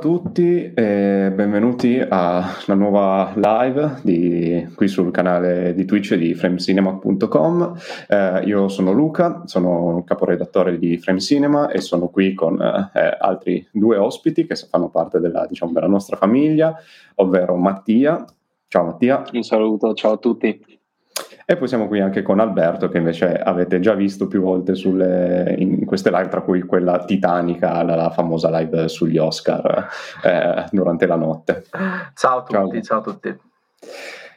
Tutti e benvenuti alla nuova live di, qui sul canale di Twitch di framecinema.com. Eh, io sono Luca, sono caporedattore di Frame Cinema e sono qui con eh, altri due ospiti che fanno parte della, diciamo, della nostra famiglia, ovvero Mattia. Ciao Mattia. Un saluto, ciao a tutti. E poi siamo qui anche con Alberto, che invece avete già visto più volte sulle, in queste live, tra cui quella titanica, la, la famosa live sugli Oscar eh, durante la notte. Ciao a tutti, ciao, ciao a tutti.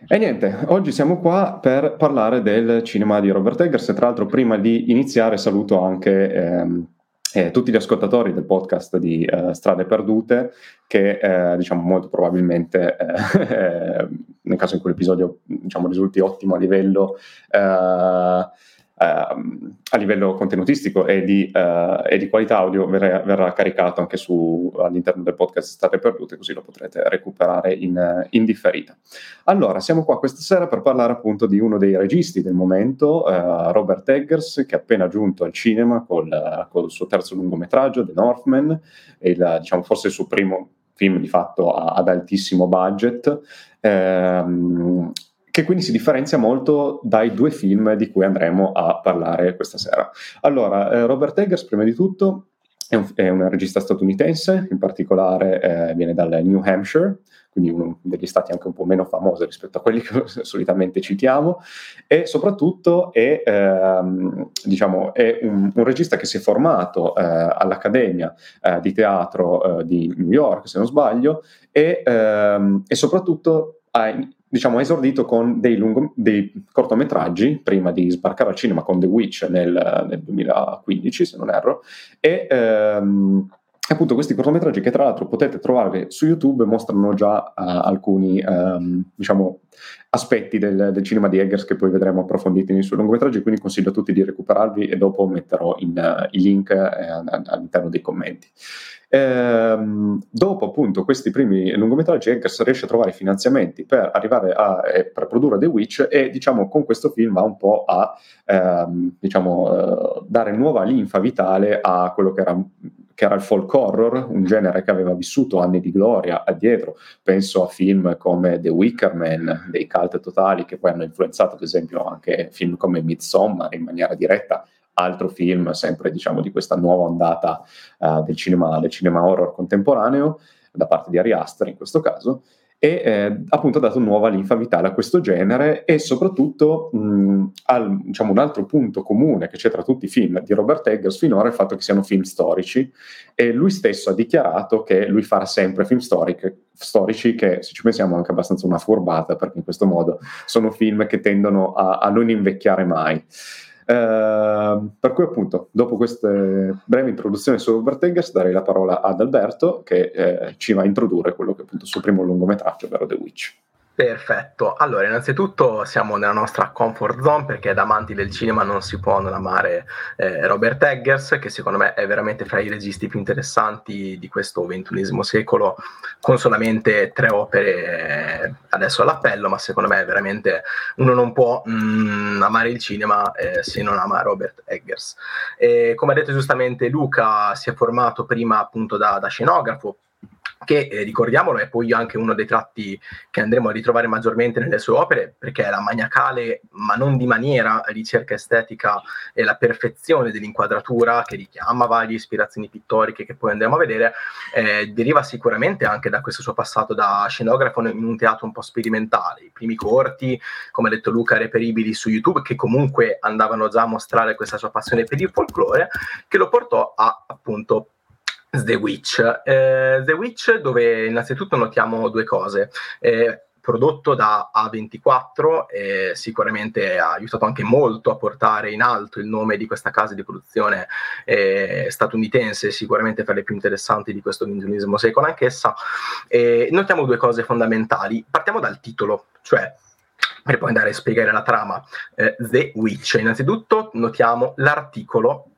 E niente, oggi siamo qua per parlare del cinema di Robert Eggers e tra l'altro prima di iniziare saluto anche ehm, eh, tutti gli ascoltatori del podcast di eh, Strade Perdute che eh, diciamo molto probabilmente eh, nel caso in cui l'episodio diciamo, risulti ottimo a livello eh, a livello contenutistico e di, uh, e di qualità audio verrà, verrà, caricato anche su, all'interno del podcast State Perdute, così lo potrete recuperare in, in, differita. Allora, siamo qua questa sera per parlare appunto di uno dei registi del momento, uh, Robert Eggers, che è appena giunto al cinema col, col suo terzo lungometraggio, The Northman, il, diciamo, forse il suo primo film di fatto ad altissimo budget. Ehm, che quindi si differenzia molto dai due film di cui andremo a parlare questa sera. Allora, eh, Robert Eggers, prima di tutto, è un, è un regista statunitense, in particolare eh, viene dal New Hampshire, quindi uno degli stati anche un po' meno famosi rispetto a quelli che solitamente citiamo, e soprattutto è, ehm, diciamo, è un, un, regista che si è formato eh, all'Accademia eh, di Teatro eh, di New York, se non sbaglio, e, ehm, e soprattutto ha diciamo, esordito con dei, lungo, dei, cortometraggi prima di sbarcare al cinema con The Witch nel, nel 2015, se non erro, e ehm, appunto questi cortometraggi che tra l'altro potete trovare su YouTube mostrano già uh, alcuni um, diciamo, aspetti del, del, cinema di Eggers che poi vedremo approfonditi nei suoi lungometraggi, quindi consiglio a tutti di recuperarvi e dopo metterò in, uh, i link uh, all'interno dei commenti. Ehm, dopo appunto questi primi lungometraggi Eggers riesce a trovare finanziamenti per arrivare a eh, per produrre The Witch e diciamo con questo film va un po' a ehm, diciamo, uh, dare nuova linfa vitale a quello che era che era il folk horror, un genere che aveva vissuto anni di gloria addietro. Penso a film come The Wicker Man, dei cult totali, che poi hanno influenzato, ad esempio, anche film come Midsommar in maniera diretta, altro film sempre diciamo di questa nuova ondata uh, del, cinema, del cinema horror contemporaneo da parte di Ari Aster in questo caso e eh, appunto ha dato nuova linfa vitale a questo genere e soprattutto mh, al, diciamo, un altro punto comune che c'è tra tutti i film di Robert Eggers finora è il fatto che siano film storici e lui stesso ha dichiarato che lui farà sempre film storiche, storici che se ci pensiamo è anche abbastanza una furbata perché in questo modo sono film che tendono a, a non invecchiare mai. Uh, per cui appunto, dopo queste brevi introduzioni su Robert Eggers, darei la parola ad Alberto che eh, ci va a introdurre quello che è appunto il suo primo lungometraggio, ovvero The Witch. Perfetto, allora innanzitutto siamo nella nostra comfort zone perché da amanti del cinema non si può non amare eh, Robert Eggers che secondo me è veramente fra i registi più interessanti di questo ventunesimo secolo con solamente tre opere eh, adesso all'appello ma secondo me veramente uno non può mm, amare il cinema eh, se non ama Robert Eggers. E, come ha detto giustamente Luca si è formato prima appunto da, da scenografo che eh, ricordiamolo è poi anche uno dei tratti che andremo a ritrovare maggiormente nelle sue opere, perché la maniacale, ma non di maniera, ricerca estetica e la perfezione dell'inquadratura che richiama varie ispirazioni pittoriche che poi andremo a vedere, eh, deriva sicuramente anche da questo suo passato da scenografo in un teatro un po' sperimentale. I primi corti, come ha detto Luca, reperibili su YouTube, che comunque andavano già a mostrare questa sua passione per il folklore, che lo portò a appunto The Witch. Eh, The Witch dove innanzitutto notiamo due cose. Eh, prodotto da A24 e sicuramente ha aiutato anche molto a portare in alto il nome di questa casa di produzione eh, statunitense, sicuramente fra le più interessanti di questo ventunesimo secolo anch'essa. E notiamo due cose fondamentali. Partiamo dal titolo, cioè per poi andare a spiegare la trama. Eh, The Witch. Innanzitutto notiamo l'articolo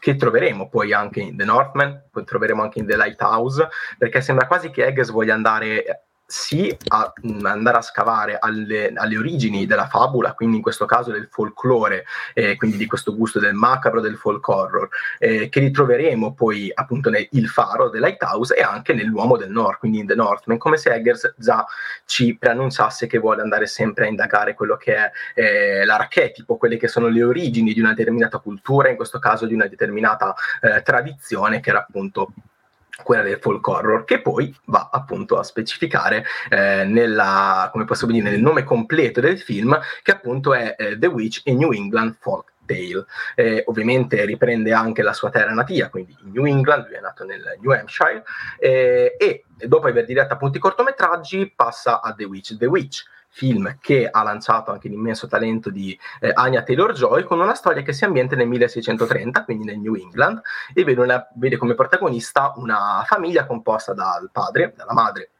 che troveremo poi anche in The Northman, poi troveremo anche in The Lighthouse, perché sembra quasi che Eggers voglia andare sì a andare a scavare alle, alle, origini della fabula, quindi in questo caso del folklore, eh, quindi di questo gusto del macabro, del folk horror, eh, che ritroveremo poi appunto nel Il Faro The Lighthouse e anche nell'Uomo del Nord, quindi in The Northman, come se Eggers già ci preannunciasse che vuole andare sempre a indagare quello che è eh, l'archetipo, quelle che sono le origini di una determinata cultura, in questo caso di una determinata eh, tradizione, che era appunto quella del folk horror, che poi va appunto a specificare eh, nella, come possiamo dire, nel nome completo del film, che appunto è eh, The Witch in New England Folk Tale. Eh, ovviamente riprende anche la sua terra natia, quindi in New England, lui è nato nel New Hampshire, eh, e dopo aver diretto appunto i cortometraggi passa a The Witch. The Witch film che ha lanciato anche l'immenso talento di eh, Anya Taylor-Joy con una storia che si ambienta nel 1630, quindi nel New England, e vede, una, vede come protagonista una famiglia composta dal padre, dalla madre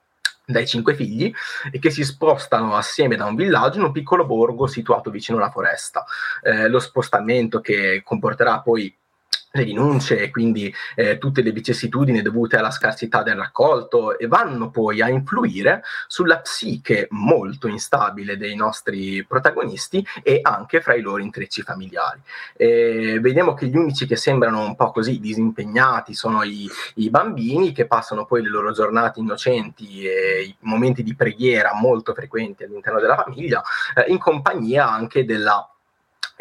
dai cinque figli e che si spostano assieme da un villaggio in un piccolo borgo situato vicino alla foresta. Eh, lo spostamento che comporterà poi le rinunce e quindi eh, tutte le vicissitudini dovute alla scarsità del raccolto e vanno poi a influire sulla psiche molto instabile dei nostri protagonisti e anche fra i loro intrecci familiari. Eh, vediamo che gli unici che sembrano un po' così disimpegnati sono i, i bambini che passano poi le loro giornate innocenti e i momenti di preghiera molto frequenti all'interno della famiglia eh, in compagnia anche della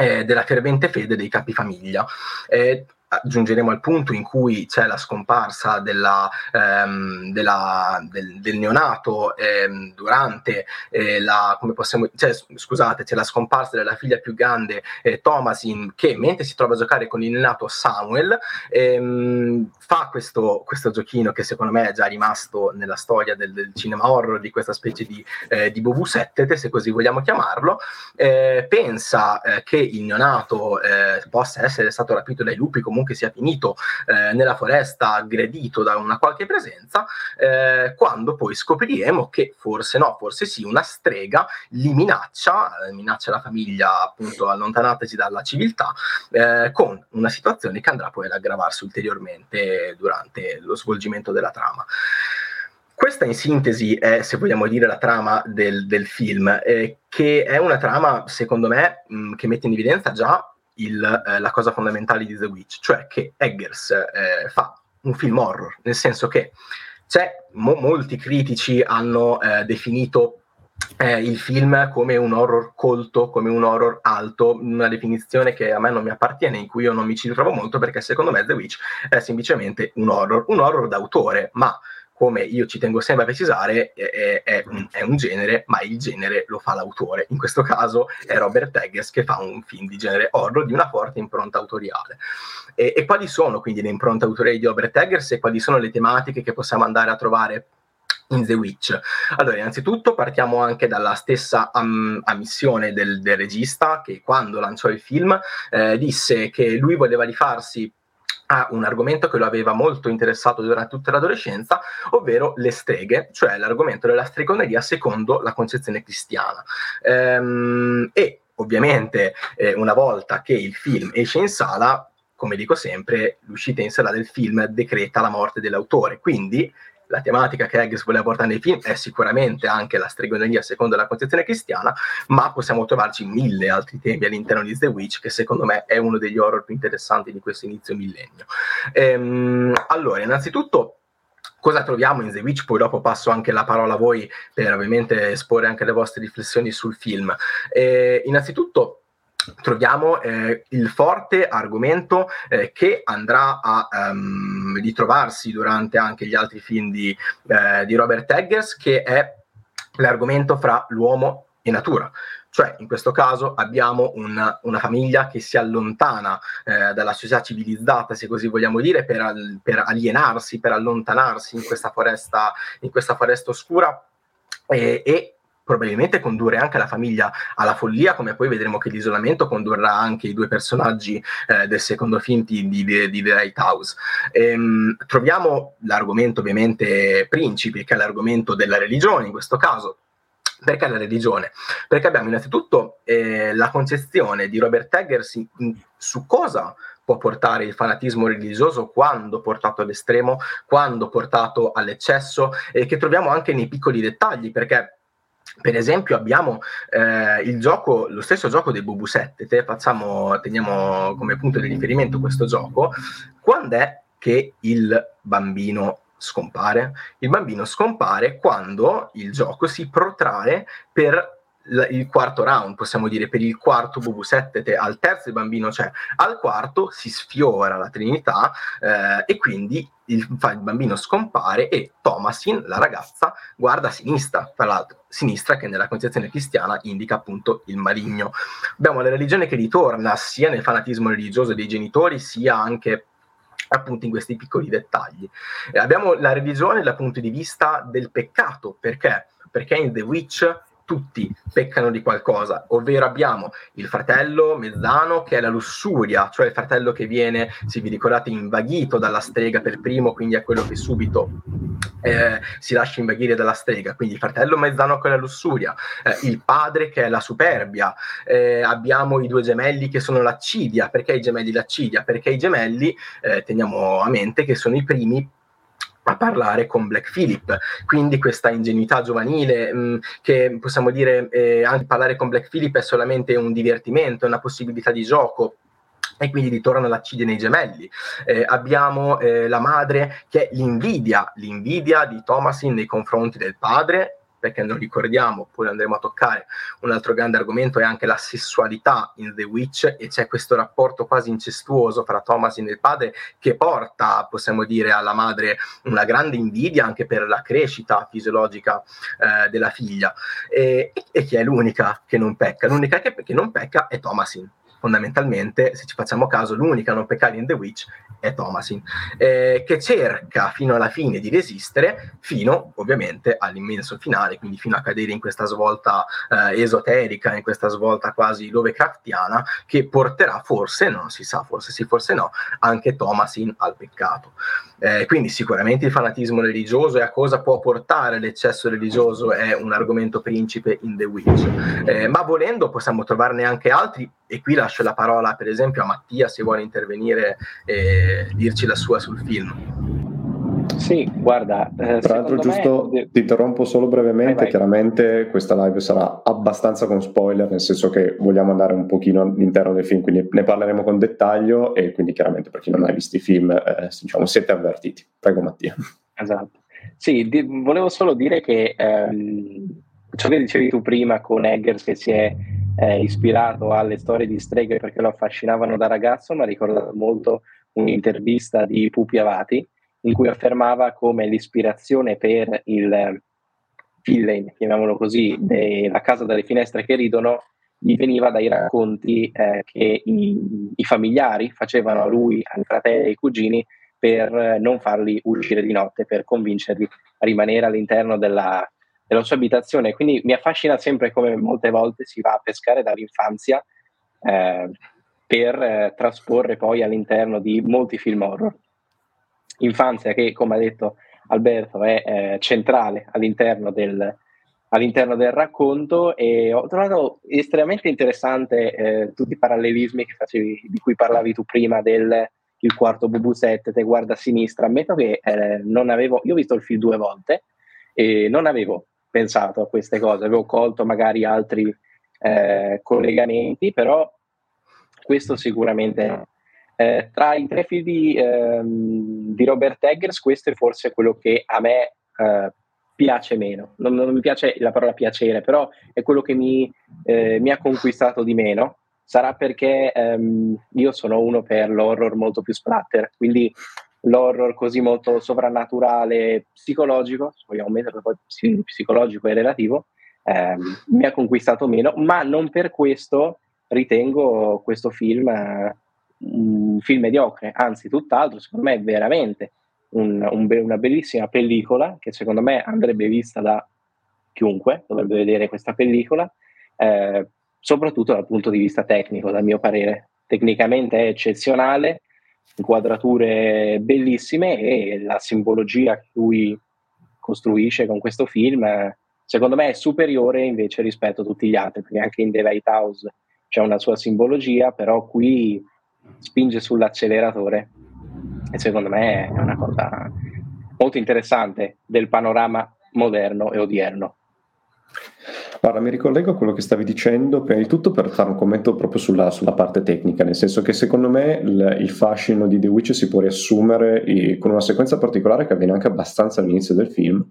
eh, della fervente fede dei capifamiglia. Eh, giungeremo al punto in cui c'è la scomparsa della, ehm, della, del, del, neonato ehm, durante eh, la, come possiamo, cioè, scusate, c'è la scomparsa della figlia più grande eh, Thomasin che mentre si trova a giocare con il neonato Samuel ehm, fa questo, questo, giochino che secondo me è già rimasto nella storia del, del cinema horror di questa specie di, eh, di Bobu Settete, se così vogliamo chiamarlo, eh, pensa eh, che il neonato eh, possa essere stato rapito dai lupi comunque comunque sia finito eh, nella foresta aggredito da una qualche presenza, eh, quando poi scopriremo che forse no, forse sì, una strega li minaccia, eh, minaccia la famiglia appunto allontanatesi dalla civiltà, eh, con una situazione che andrà poi ad aggravarsi ulteriormente durante lo svolgimento della trama. Questa in sintesi è, se vogliamo dire, la trama del, del film, eh, che è una trama, secondo me, mh, che mette in evidenza già il, eh, la cosa fondamentale di The Witch, cioè che Eggers eh, fa un film horror, nel senso che mo- molti critici hanno eh, definito eh, il film come un horror colto, come un horror alto, una definizione che a me non mi appartiene, in cui io non mi ci ritrovo molto, perché secondo me The Witch è semplicemente un horror, un horror d'autore, ma come io ci tengo sempre a precisare, è, è, un, è, un, genere, ma il genere lo fa l'autore. In questo caso è Robert Eggers che fa un film di genere horror di una forte impronta autoriale. E, e quali sono quindi le impronte autoriali di Robert Eggers e quali sono le tematiche che possiamo andare a trovare in The Witch. Allora, innanzitutto partiamo anche dalla stessa am- ammissione del, del, regista che quando lanciò il film eh, disse che lui voleva rifarsi a un argomento che lo aveva molto interessato durante tutta l'adolescenza, ovvero le streghe, cioè l'argomento della stregoneria secondo la concezione cristiana. Ehm, e ovviamente eh, una volta che il film esce in sala, come dico sempre, l'uscita in sala del film decreta la morte dell'autore, quindi la tematica che Eggers voleva portare nei film è sicuramente anche la stregoneria secondo la concezione cristiana, ma possiamo trovarci mille altri temi all'interno di The Witch, che secondo me è uno degli horror più interessanti di questo inizio millennio. Ehm, allora, innanzitutto cosa troviamo in The Witch, poi dopo passo anche la parola a voi per ovviamente esporre anche le vostre riflessioni sul film. Eh, innanzitutto troviamo eh, il forte argomento eh, che andrà a um, ritrovarsi durante anche gli altri film di, eh, di Robert Eggers, che è l'argomento fra l'uomo e natura. Cioè, in questo caso abbiamo una, una famiglia che si allontana eh, dalla società civilizzata, se così vogliamo dire, per, al, per alienarsi, per allontanarsi in questa foresta, in questa foresta oscura e, e probabilmente condurre anche la famiglia alla follia, come poi vedremo che l'isolamento condurrà anche i due personaggi eh, del secondo film di, di, di The Lighthouse. Ehm, troviamo l'argomento ovviamente principe, che è l'argomento della religione in questo caso, Perché la religione? Perché abbiamo innanzitutto eh, la concezione di Robert Eggers su cosa può portare il fanatismo religioso quando portato all'estremo, quando portato all'eccesso e che troviamo anche nei piccoli dettagli, perché per esempio abbiamo eh, il gioco, lo stesso gioco dei 7, te facciamo, teniamo come punto di riferimento questo gioco, quando è che il bambino scompare? Il bambino scompare quando il gioco si protrae per il quarto round, possiamo dire per il quarto Bubu 7, al terzo il bambino c'è, al quarto si sfiora la Trinità eh, e quindi il, il, bambino scompare e Thomasin, la ragazza, guarda a sinistra, tra l'altro sinistra che nella concezione cristiana indica appunto il maligno. Abbiamo la religione che ritorna sia nel fanatismo religioso dei genitori sia anche appunto in questi piccoli dettagli. E abbiamo la religione dal punto di vista del peccato, perché? Perché in The Witch tutti peccano di qualcosa, ovvero abbiamo il fratello mezzano che è la lussuria, cioè il fratello che viene, se vi ricordate, invaghito dalla strega per primo, quindi è quello che subito eh, si lascia invaghire dalla strega, quindi il fratello mezzano che è la lussuria, eh, il padre che è la superbia, eh, abbiamo i due gemelli che sono l'accidia, perché i gemelli l'accidia? Perché i gemelli, eh, teniamo a mente che sono i primi a parlare con Black Phillip, quindi questa ingenuità giovanile mh, mm, che possiamo dire eh, anche parlare con Black Phillip è solamente un divertimento, è una possibilità di gioco, e quindi ritorna l'accidio nei gemelli. Eh, abbiamo eh, la madre che è l'invidia, l'invidia di Thomasin nei confronti del padre perché non ricordiamo, poi andremo a toccare, un altro grande argomento è anche la sessualità in The Witch e c'è questo rapporto quasi incestuoso fra Thomas e il padre che porta, possiamo dire, alla madre una grande invidia anche per la crescita fisiologica eh, della figlia e, e, chi è l'unica che non pecca? L'unica che, che non pecca è Thomasin fondamentalmente, se ci facciamo caso, l'unica a non peccare in The Witch è Thomasin, eh, che cerca fino alla fine di resistere, fino ovviamente all'immenso finale, quindi fino a cadere in questa svolta eh, esoterica, in questa svolta quasi Lovecraftiana, che porterà forse, non si sa, forse sì, forse no, anche Thomasin al peccato. Eh, quindi sicuramente il fanatismo religioso e a cosa può portare l'eccesso religioso è un argomento principe in The Witch, eh, ma volendo possiamo trovarne anche altri e qui lascio la parola per esempio a Mattia se vuole intervenire e dirci la sua sul film. Sì, guarda. Eh, Tra l'altro, giusto me... ti interrompo solo brevemente. Vai, vai. Chiaramente questa live sarà abbastanza con spoiler, nel senso che vogliamo andare un pochino all'interno del film, quindi ne parleremo con dettaglio. E quindi, chiaramente, per chi non ha visto i film, eh, diciamo, siete avvertiti. Prego, Mattia. Esatto. Sì, di- volevo solo dire che ehm, ciò che dicevi tu prima con Eggers, che si è eh, ispirato alle storie di streghe perché lo affascinavano da ragazzo, mi ha ricordato molto un'intervista di Pupi Avati in cui affermava come l'ispirazione per il villain, chiamiamolo così, della casa dalle finestre che ridono, gli veniva dai racconti eh, che i, i, familiari facevano a lui, ai fratelli e ai cugini per non farli uscire di notte, per convincerli a rimanere all'interno della, della sua abitazione. Quindi mi affascina sempre come molte volte si va a pescare dall'infanzia eh, per eh, trasporre poi all'interno di molti film horror. Infanzia che, come ha detto Alberto, è eh, centrale all'interno del, all'interno del, racconto e ho trovato estremamente interessante eh, tutti i parallelismi facevi, di cui parlavi tu prima del il quarto Bubu 7, te guarda a sinistra. Ammetto che eh, non avevo, io ho visto il film due volte e non avevo pensato a queste cose, avevo colto magari altri eh, collegamenti, però questo sicuramente eh, tra i tre film di, ehm, di, Robert Eggers, questo è forse quello che a me eh, piace meno. Non, non, mi piace la parola piacere, però è quello che mi, eh, mi ha conquistato di meno. Sarà perché ehm, io sono uno per l'horror molto più splatter, quindi l'horror così molto sovrannaturale, psicologico, se vogliamo metterlo poi psicologico è relativo, eh, mi ha conquistato meno, ma non per questo ritengo questo film eh, un film mediocre, anzi tutt'altro, secondo me è veramente un, un una bellissima pellicola che secondo me andrebbe vista da chiunque, dovrebbe vedere questa pellicola, eh, soprattutto dal punto di vista tecnico, dal mio parere. Tecnicamente è eccezionale, inquadrature bellissime e la simbologia che lui costruisce con questo film, secondo me è superiore invece rispetto a tutti gli altri, perché anche in The Lighthouse c'è una sua simbologia, però qui spinge sull'acceleratore e secondo me è una cosa molto interessante del panorama moderno e odierno. Guarda, mi ricollego a quello che stavi dicendo, prima di tutto per fare un commento proprio sulla, sulla parte tecnica, nel senso che secondo me il, il, fascino di The Witch si può riassumere i, con una sequenza particolare che avviene anche abbastanza all'inizio del film,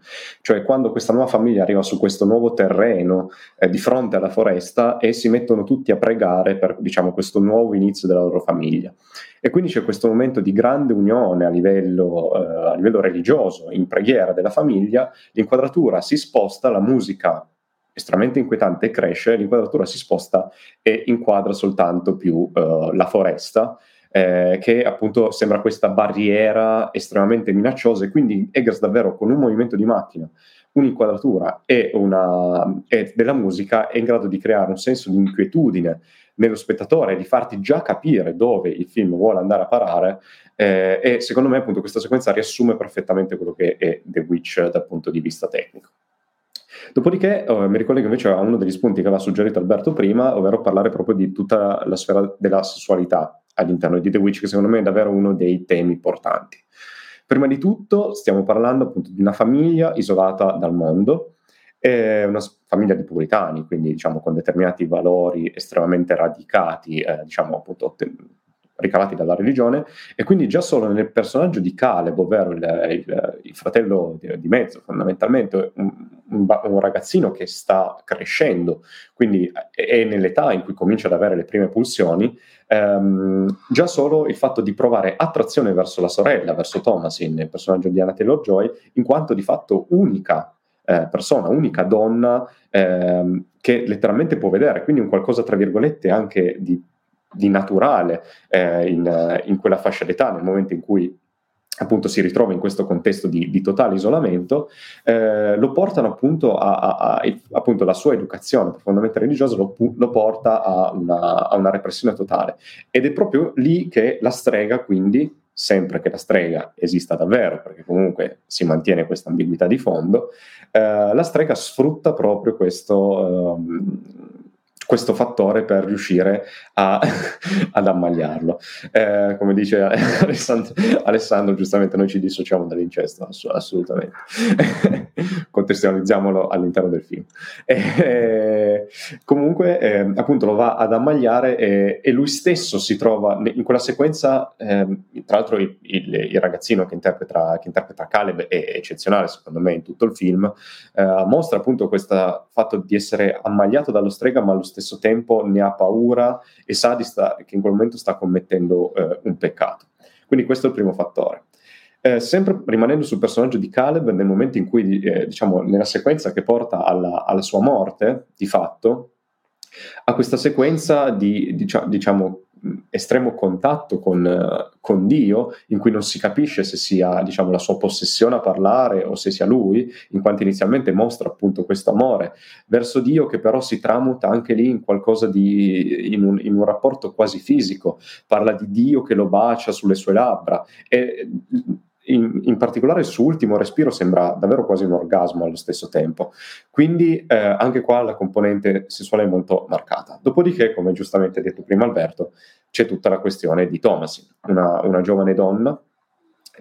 cioè quando questa nuova famiglia arriva su questo nuovo terreno eh, di fronte alla foresta e si mettono tutti a pregare per diciamo, questo nuovo inizio della loro famiglia. E quindi c'è questo momento di grande unione a livello, eh, a livello religioso, in preghiera della famiglia, l'inquadratura si sposta, la musica estremamente inquietante cresce, l'inquadratura si sposta e inquadra soltanto più uh, la foresta, eh, che appunto sembra questa barriera estremamente minacciosa e quindi Eggers davvero con un movimento di macchina, un'inquadratura e, una, e della musica è in grado di creare un senso di inquietudine nello spettatore di farti già capire dove il film vuole andare a parare eh, e secondo me appunto questa sequenza riassume perfettamente quello che è The Witch dal punto di vista tecnico. Dopodiché oh, mi ricollego invece a uno degli spunti che aveva suggerito Alberto prima, ovvero parlare proprio di tutta la sfera della sessualità all'interno di The Witch, che secondo me è davvero uno dei temi importanti. Prima di tutto stiamo parlando appunto di una famiglia isolata dal mondo, è una famiglia di puritani, quindi diciamo con determinati valori estremamente radicati, eh, diciamo appunto ricavati dalla religione e quindi già solo nel personaggio di Caleb, ovvero il, il, il fratello di, di, mezzo, fondamentalmente un, un, ragazzino che sta crescendo, quindi è nell'età in cui comincia ad avere le prime pulsioni, ehm, già solo il fatto di provare attrazione verso la sorella, verso Thomasin, il personaggio di Anna Taylor-Joy, in quanto di fatto unica eh, persona, unica donna ehm, che letteralmente può vedere, quindi un qualcosa tra virgolette anche di di naturale eh, in, in, quella fascia d'età, nel momento in cui appunto si ritrova in questo contesto di, di totale isolamento, eh, lo portano appunto a, a, a, appunto la sua educazione profondamente religiosa lo, lo porta a una, a una repressione totale. Ed è proprio lì che la strega quindi sempre che la strega esista davvero, perché comunque si mantiene questa ambiguità di fondo, eh, la strega sfrutta proprio questo, eh, questo fattore per riuscire a, ad ammagliarlo. Eh, come dice Alessandro, Alessandro, giustamente noi ci dissociamo dall'incesto, ass- assolutamente. Contestualizziamolo all'interno del film. Eh, comunque, eh, appunto, lo va ad ammagliare e, e, lui stesso si trova in quella sequenza, ehm, tra l'altro il, il, il ragazzino che interpreta, che interpreta, Caleb è eccezionale, secondo me, in tutto il film, eh, mostra appunto questo fatto di essere ammagliato dallo strega, ma allo stesso stesso tempo ne ha paura e sa sta, che in quel momento sta commettendo eh, un peccato. Quindi questo è il primo fattore. Eh, sempre rimanendo sul personaggio di Caleb, nel momento in cui, eh, diciamo, nella sequenza che porta alla, alla, sua morte, di fatto, a questa sequenza di, diciamo, estremo contatto con, con, Dio, in cui non si capisce se sia diciamo, la sua possessione a parlare o se sia lui, in quanto inizialmente mostra appunto questo amore verso Dio che però si tramuta anche lì in qualcosa di, in un, in un rapporto quasi fisico, parla di Dio che lo bacia sulle sue labbra. E in, in, particolare il suo ultimo respiro sembra davvero quasi un orgasmo allo stesso tempo. Quindi eh, anche qua la componente sessuale è molto marcata. Dopodiché, come giustamente detto prima Alberto, c'è tutta la questione di Thomasin, una, una giovane donna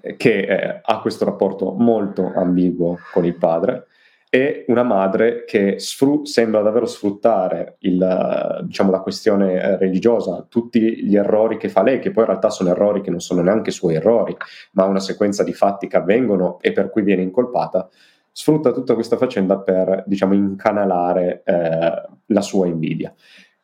eh, che eh, ha questo rapporto molto ambiguo con il padre e una madre che sfru- sembra davvero sfruttare il, diciamo, la questione eh, religiosa, tutti gli errori che fa lei, che poi in realtà sono errori che non sono neanche suoi errori, ma una sequenza di fatti che avvengono e per cui viene incolpata, sfrutta tutta questa faccenda per diciamo, incanalare eh, la sua invidia.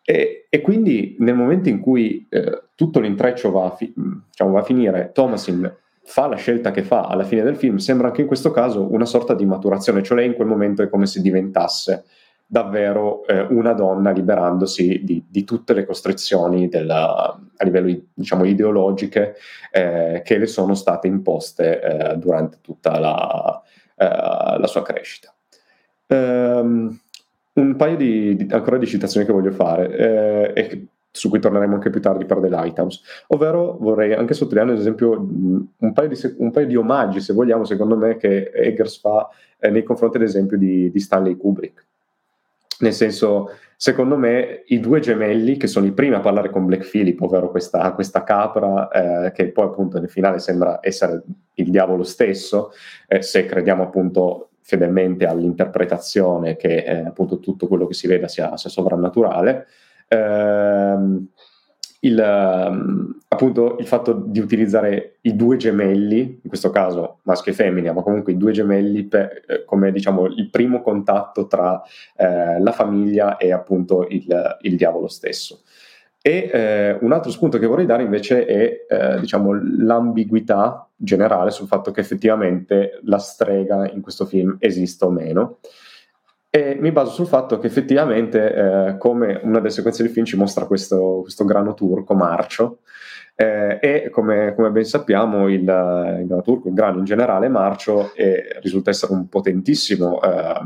E, e, quindi nel momento in cui eh, tutto l'intreccio va a, fi- diciamo, va a finire, Thomasin fa la scelta che fa alla fine del film sembra anche in questo caso una sorta di maturazione, cioè lei in quel momento è come se diventasse davvero eh, una donna liberandosi di, di tutte le costrizioni della, a livello diciamo ideologiche eh, che le sono state imposte eh, durante tutta la, eh, la sua crescita. Um, un paio di, di, ancora di citazioni che voglio fare. Eh, su cui torneremo anche più tardi per The Lighthouse. Ovvero vorrei anche sottolineare, ad esempio, un paio di, un paio di omaggi, se vogliamo, secondo me, che Eggers fa eh, nei confronti, ad esempio, di, di Stanley Kubrick. Nel senso, secondo me, i due gemelli, che sono i primi a parlare con Black Phillip, ovvero questa, questa capra, eh, che poi appunto nel finale sembra essere il diavolo stesso, eh, se crediamo appunto fedelmente all'interpretazione che eh, appunto tutto quello che si veda sia, sia sovrannaturale. Ehm, il, um, appunto il fatto di utilizzare i due gemelli, in questo caso maschio e femmina, ma comunque i due gemelli per, eh, come diciamo il primo contatto tra eh, la famiglia e appunto il, il diavolo stesso. E eh, un altro spunto che vorrei dare invece è eh, diciamo, l'ambiguità generale sul fatto che effettivamente la strega in questo film esista o meno. E mi baso sul fatto che effettivamente, eh, come una delle sequenze del film ci mostra questo, questo grano turco marcio, eh, e come, come, ben sappiamo il, il, grano turco, il grano in generale marcio, è, risulta essere un potentissimo eh,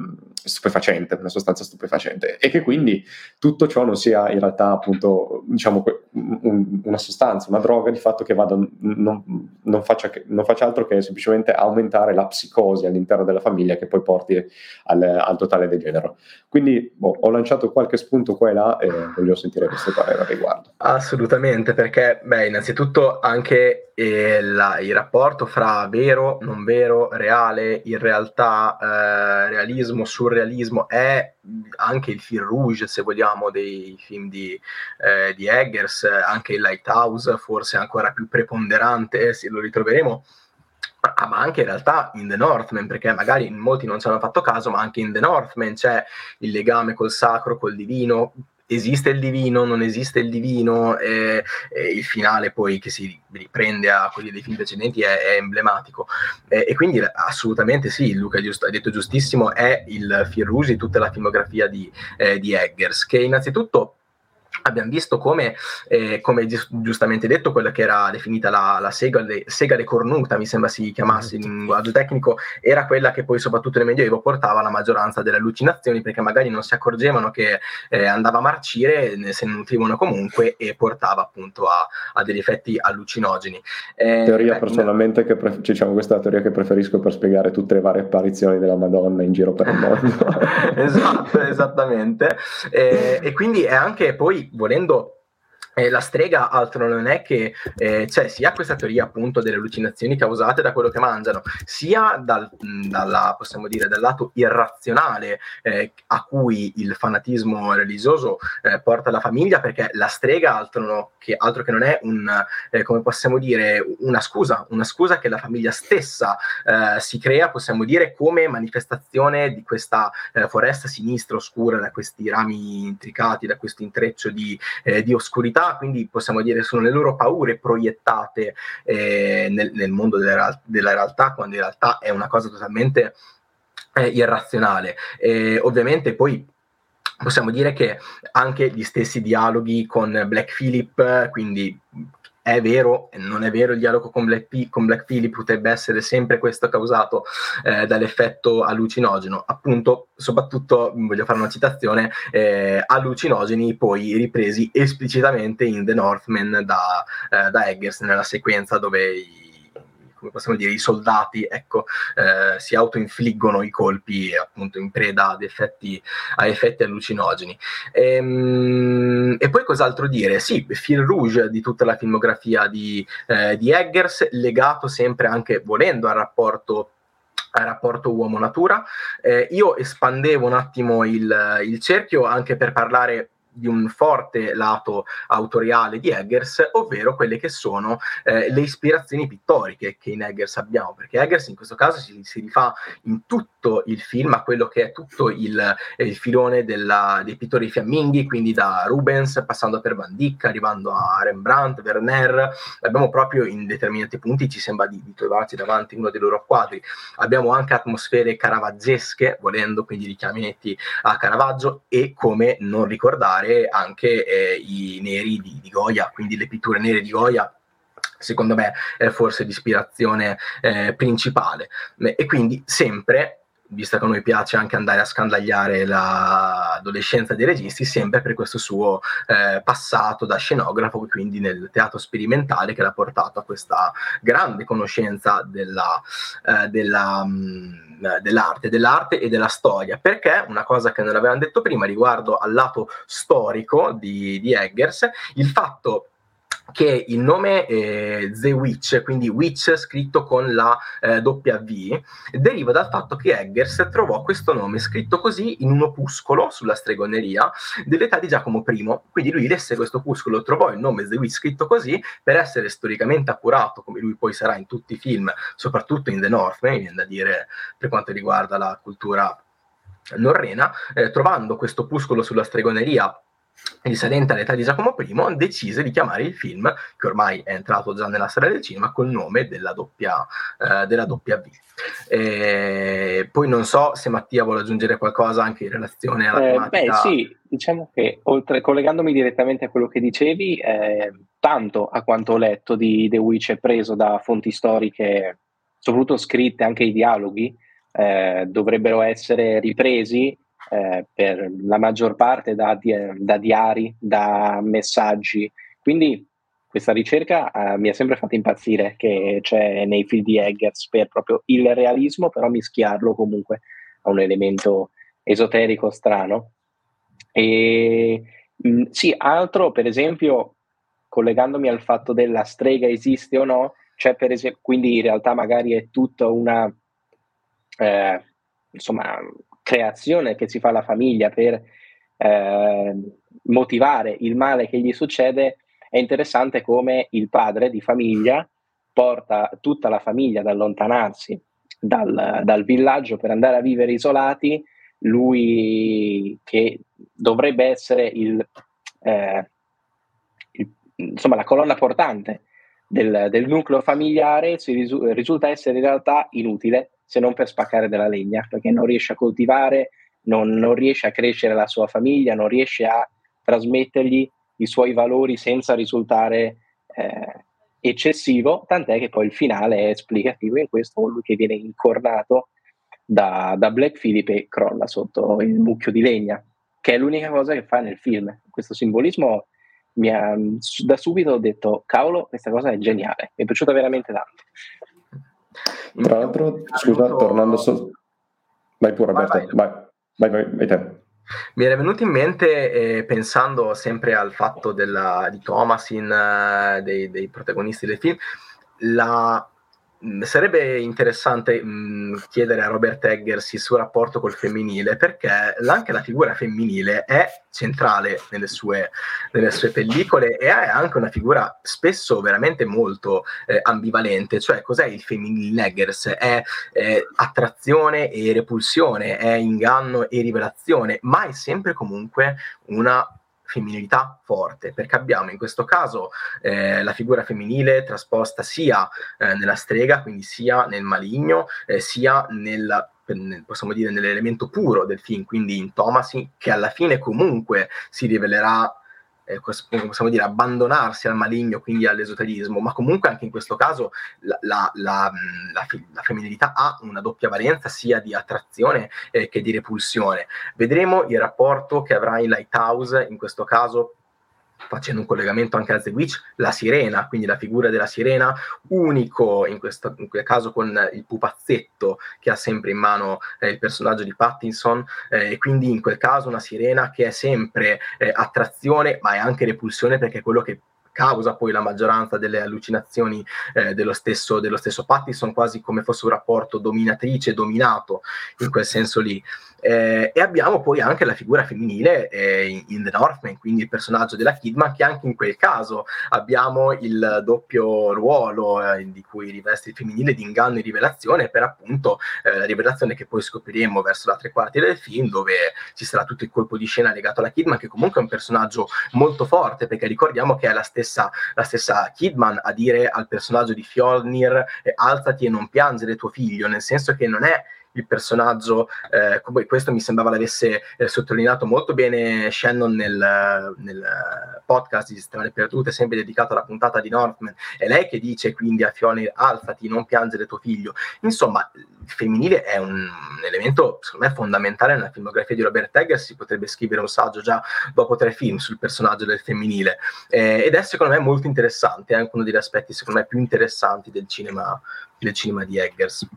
stupefacente, una sostanza stupefacente e che quindi tutto ciò non sia in realtà appunto diciamo un, una sostanza, una droga di fatto che vada, non, non, faccia, non, faccia, altro che semplicemente aumentare la psicosi all'interno della famiglia che poi porti al, al totale degenero. Quindi boh, ho lanciato qualche spunto qua e là e voglio sentire questo parere al riguardo. Assolutamente, perché beh, innanzitutto anche la, il rapporto fra vero, non vero, reale, in realtà, eh, realismo, surrealismo è anche il fil rouge, se vogliamo, dei film di, eh, di Eggers, anche il Lighthouse forse ancora più preponderante, se lo ritroveremo Ah, ma anche in realtà in The Northman, perché magari molti non ci hanno fatto caso, ma anche in The Northman c'è il legame col sacro, col divino, esiste il divino, non esiste il divino, e, e il finale poi che si riprende a quelli dei film precedenti è, è emblematico. E, e, quindi assolutamente sì, Luca giusto, ha detto giustissimo, è il di tutta la filmografia di, eh, di Eggers, che innanzitutto abbiamo visto come, eh, come giustamente detto, quella che era definita la, la segale, segale, cornuta, mi sembra si chiamasse in linguaggio tecnico, era quella che poi soprattutto nel Medioevo portava alla maggioranza delle allucinazioni, perché magari non si accorgevano che eh, andava a marcire, se ne nutrivano comunque e portava appunto a, a degli effetti allucinogeni. Eh, teoria beh, personalmente, che pre- diciamo, questa è la teoria che preferisco per spiegare tutte le varie apparizioni della Madonna in giro per il mondo. esatto, esattamente. Eh, e quindi è anche poi volendo eh, la strega altro non è che eh, c'è sia questa teoria appunto delle allucinazioni causate da quello che mangiano, sia dal, dalla, possiamo dire, dal lato irrazionale eh, a cui il fanatismo religioso eh, porta la famiglia, perché la strega altro, no, che, altro che non è un, eh, come possiamo dire, una scusa, una scusa che la famiglia stessa eh, si crea, possiamo dire, come manifestazione di questa foresta sinistra, oscura, da questi rami intricati, da questo intreccio di, di oscurità quindi possiamo dire sono le loro paure proiettate eh, nel, nel, mondo della, della, realtà, quando in realtà è una cosa totalmente eh, irrazionale. E ovviamente poi possiamo dire che anche gli stessi dialoghi con Black Phillip, quindi è vero, non è vero il dialogo con Black, P- con Black Phillip potrebbe essere sempre questo causato eh, dall'effetto allucinogeno. Appunto, soprattutto, voglio fare una citazione, eh, allucinogeni poi ripresi esplicitamente in The Northman da, eh, da Eggers nella sequenza dove i come possiamo dire, i soldati ecco, eh, si autoinfliggono i colpi appunto in preda ad effetti, a effetti allucinogeni. E, ehm, e, poi cos'altro dire? Sì, fil rouge di tutta la filmografia di, eh, di Eggers, legato sempre anche volendo al rapporto al rapporto uomo-natura. Eh, io espandevo un attimo il, il cerchio anche per parlare di un forte lato autoriale di Eggers, ovvero quelle che sono eh, le ispirazioni pittoriche che in Eggers abbiamo, perché Eggers in questo caso si, si rifà in tutto il film a quello che è tutto il, eh, il filone della, dei pittori fiamminghi, quindi da Rubens passando per Van Dyck, arrivando a Rembrandt, Werner, abbiamo proprio in determinati punti ci sembra di, di trovarci davanti uno dei loro quadri. Abbiamo anche atmosfere caravaggesche, volendo, quindi richiamati a Caravaggio e come non ricordare fare anche eh, i neri di, di Goya, quindi le pitture nere di Goya secondo me è forse l'ispirazione eh, principale. E quindi sempre visto che a noi piace anche andare a scandagliare l'adolescenza dei registi, sempre per questo suo eh, passato da scenografo, quindi nel teatro sperimentale che l'ha portato a questa grande conoscenza della, eh, della, mh, mm, dell'arte, dell'arte e della storia. Perché una cosa che non avevamo detto prima riguardo al lato storico di, di Eggers, il fatto che il nome eh, The Witch, quindi Witch scritto con la eh, W, deriva dal fatto che Eggers trovò questo nome scritto così in un opuscolo sulla stregoneria dell'età di Giacomo I. Quindi lui lesse questo opuscolo, trovò il nome The Witch scritto così per essere storicamente accurato, come lui poi sarà in tutti i film, soprattutto in The Northman, viene da dire per quanto riguarda la cultura norrena, eh, trovando questo opuscolo sulla stregoneria risalente all'età di Giacomo I, decise di chiamare il film, che ormai è entrato già nella storia del cinema, col nome della doppia, eh, della doppia V. E poi non so se Mattia vuole aggiungere qualcosa anche in relazione alla eh, tematica. Beh sì, diciamo che oltre, collegandomi direttamente a quello che dicevi, eh, tanto a quanto ho letto di The Witch è preso da fonti storiche, soprattutto scritte, anche i dialoghi, eh, dovrebbero essere ripresi eh, per la maggior parte da, da, diari, da messaggi. Quindi questa ricerca eh, mi ha sempre fatto impazzire che c'è nei film di Eggers per proprio il realismo, però mischiarlo comunque a un elemento esoterico strano. E mh, mm, sì, altro per esempio, collegandomi al fatto della strega esiste o no, c'è per esempio, quindi in realtà magari è tutta una eh, insomma creazione che si fa la famiglia per eh, motivare il male che gli succede, è interessante come il padre di famiglia porta tutta la famiglia ad allontanarsi dal, dal villaggio per andare a vivere isolati, lui che dovrebbe essere il, eh, il, insomma, la colonna portante del, del nucleo familiare, si risu- risulta essere in realtà inutile se non per spaccare della legna, perché non riesce a coltivare, non, non riesce a crescere la sua famiglia, non riesce a trasmettergli i suoi valori senza risultare eh, eccessivo, tant'è che poi il finale è esplicativo in questo, lui che viene incornato da, da Black Phillip e crolla sotto il mucchio di legna, che è l'unica cosa che fa nel film. Questo simbolismo mi ha, da subito ho detto, cavolo, questa cosa è geniale, mi è piaciuta veramente tanto. Tra l'altro, scusa, venuto... tornando solo... Vai pure Roberto, vai, vai, vai, vai, te. Mi era venuto in mente, eh, pensando sempre al fatto della, di Thomasin, uh, dei, dei, protagonisti del film, la Sarebbe interessante mh, chiedere a Robert Eggers il suo rapporto col femminile perché anche la figura femminile è centrale nelle sue, nelle sue pellicole e è anche una figura spesso veramente molto eh, ambivalente cioè cos'è il femminile in Eggers? È, è attrazione e repulsione è inganno e rivelazione ma è sempre comunque una femminilità forte, perché abbiamo in questo caso eh, la figura femminile trasposta sia eh, nella strega, quindi sia nel maligno, eh, sia nel, possiamo dire nell'elemento puro del film, quindi in Tomasi, che alla fine comunque si rivelerà eh, possiamo dire, abbandonarsi al maligno, quindi all'esoterismo, ma comunque anche in questo caso la, la, la, la femminilità ha una doppia valenza sia di attrazione eh, che di repulsione. Vedremo il rapporto che avrà in Lighthouse, in questo caso facendo un collegamento anche a The Witch, la sirena, quindi la figura della sirena, unico in, questo, in quel caso con il pupazzetto che ha sempre in mano eh, il personaggio di Pattinson, eh, e quindi in quel caso una sirena che è sempre eh, attrazione, ma è anche repulsione perché è quello che causa poi la maggioranza delle allucinazioni eh, dello, stesso, dello stesso Pattinson, quasi come fosse un rapporto dominatrice-dominato in quel senso lì. Eh, e abbiamo poi anche la figura femminile eh, in, in, The Northman, quindi il personaggio della Kidman, che anche in quel caso abbiamo il doppio ruolo eh, di cui riveste il femminile di inganno e rivelazione, per appunto eh, la rivelazione che poi scopriremo verso la tre quarti del film, dove ci sarà tutto il colpo di scena legato alla Kidman, che comunque è un personaggio molto forte, perché ricordiamo che è la stessa, la stessa Kidman a dire al personaggio di Fjolnir alzati e non piangere tuo figlio, nel senso che non è il personaggio, eh, come questo mi sembrava l'avesse eh, sottolineato molto bene Shannon nel, nel podcast di Sistemare Perdute, sempre dedicato alla puntata di Northman, è lei che dice quindi a Fiona alzati, non piangere tuo figlio. Insomma, il femminile è un elemento, secondo me, fondamentale nella filmografia di Robert Eggers, si potrebbe scrivere un saggio già dopo tre film sul personaggio del femminile, eh, ed è secondo me molto interessante, è anche uno degli aspetti secondo me più interessanti del cinema, del cinema di Eggers.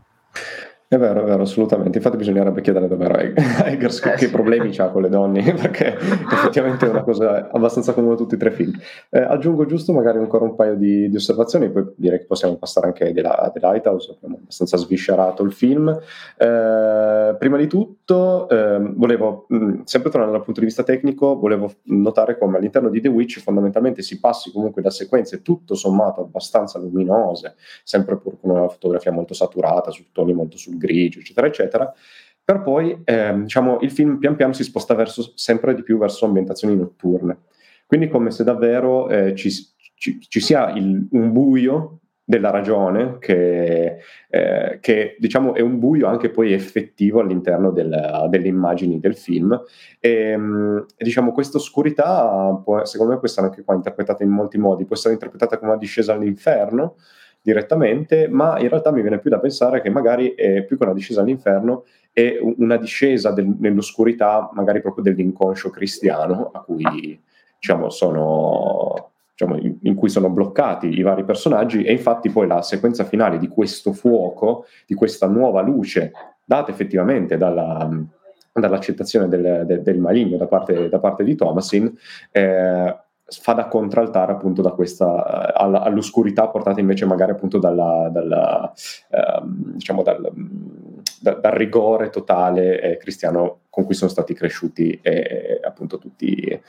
È vero, è vero, assolutamente. Infatti bisognerebbe chiedere davvero a Eggers eh, che sì. problemi ha con le donne, perché effettivamente è una cosa abbastanza comune a tutti e tre i film. Eh, aggiungo giusto magari ancora un paio di, di, osservazioni, poi direi che possiamo passare anche della, The Lighthouse, abbiamo abbastanza sviscerato il film. Eh, prima di tutto, ehm, volevo, mh, sempre tornando dal punto di vista tecnico, volevo notare come all'interno di The Witch fondamentalmente si passi comunque da sequenze tutto sommato abbastanza luminose, sempre pur con una fotografia molto saturata, su toni molto sul grigio, eccetera, eccetera, per poi eh, diciamo, il film pian piano si sposta verso, sempre di più verso ambientazioni notturne. Quindi come se davvero eh, ci, ci, ci, sia il, un buio della ragione che, eh, che, diciamo è un buio anche poi effettivo all'interno del, delle immagini del film e, mm, e diciamo questa oscurità secondo me può essere anche qua interpretata in molti modi può essere interpretata come una discesa all'inferno direttamente, ma in realtà mi viene più da pensare che magari è più che una discesa all'inferno è una discesa del, nell'oscurità magari proprio dell'inconscio cristiano a cui diciamo sono diciamo, in, in, cui sono bloccati i vari personaggi e infatti poi la sequenza finale di questo fuoco, di questa nuova luce data effettivamente dalla, dall'accettazione del, del, del maligno da parte, da parte di Thomasin eh, fa da contraltare appunto da questa all'oscurità portata invece magari appunto dalla, dalla, ehm, diciamo dal, da, dal, rigore totale eh, cristiano con cui sono stati cresciuti eh, appunto tutti eh,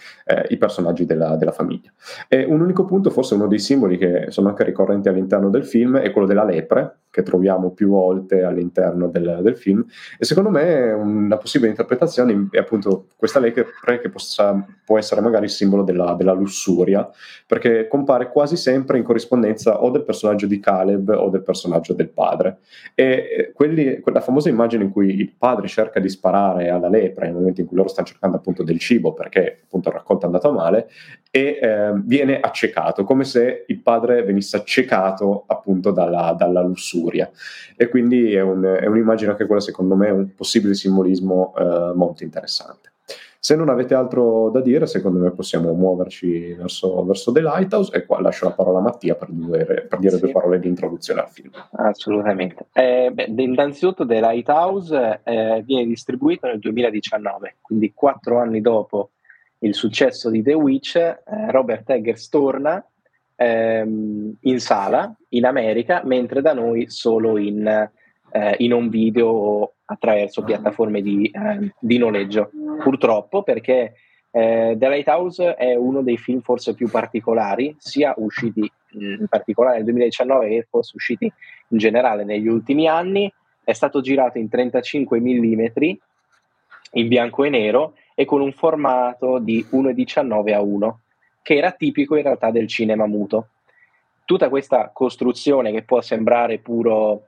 i personaggi della, della famiglia. E un unico punto, forse uno dei simboli che sono anche ricorrenti all'interno del film, è quello della lepre, che troviamo più volte all'interno del, del film, e secondo me una possibile interpretazione è appunto questa lepre che possa, può essere magari il simbolo della, della lussuria, perché compare quasi sempre in corrispondenza o del personaggio di Caleb o del personaggio del padre. E quelli, quella famosa immagine in cui il padre cerca di sparare alla lepre nel momento in cui loro stanno cercando appunto del cibo perché appunto il raccolto è andato male e eh, viene accecato come se il padre venisse accecato appunto dalla, dalla lussuria e quindi è, un, è, un'immagine anche quella secondo me un possibile simbolismo eh, molto interessante se non avete altro da dire, secondo me possiamo muoverci verso, verso The Lighthouse e qua lascio la parola a Mattia per dire, per dire sì. due parole di introduzione al film. Assolutamente. Eh, beh, innanzitutto The Lighthouse eh, viene distribuito nel 2019, quindi quattro anni dopo il successo di The Witch, eh, Robert Eggers torna ehm, in sala in America, mentre da noi solo in, eh, in un video attraverso piattaforme di, eh, di noleggio. Purtroppo perché eh, The Lighthouse è uno dei film forse più particolari, sia usciti in particolare nel 2019 che forse usciti in generale negli ultimi anni. È stato girato in 35 mm in bianco e nero e con un formato di 1,19 a 1, che era tipico in realtà del cinema muto. Tutta questa costruzione che può sembrare puro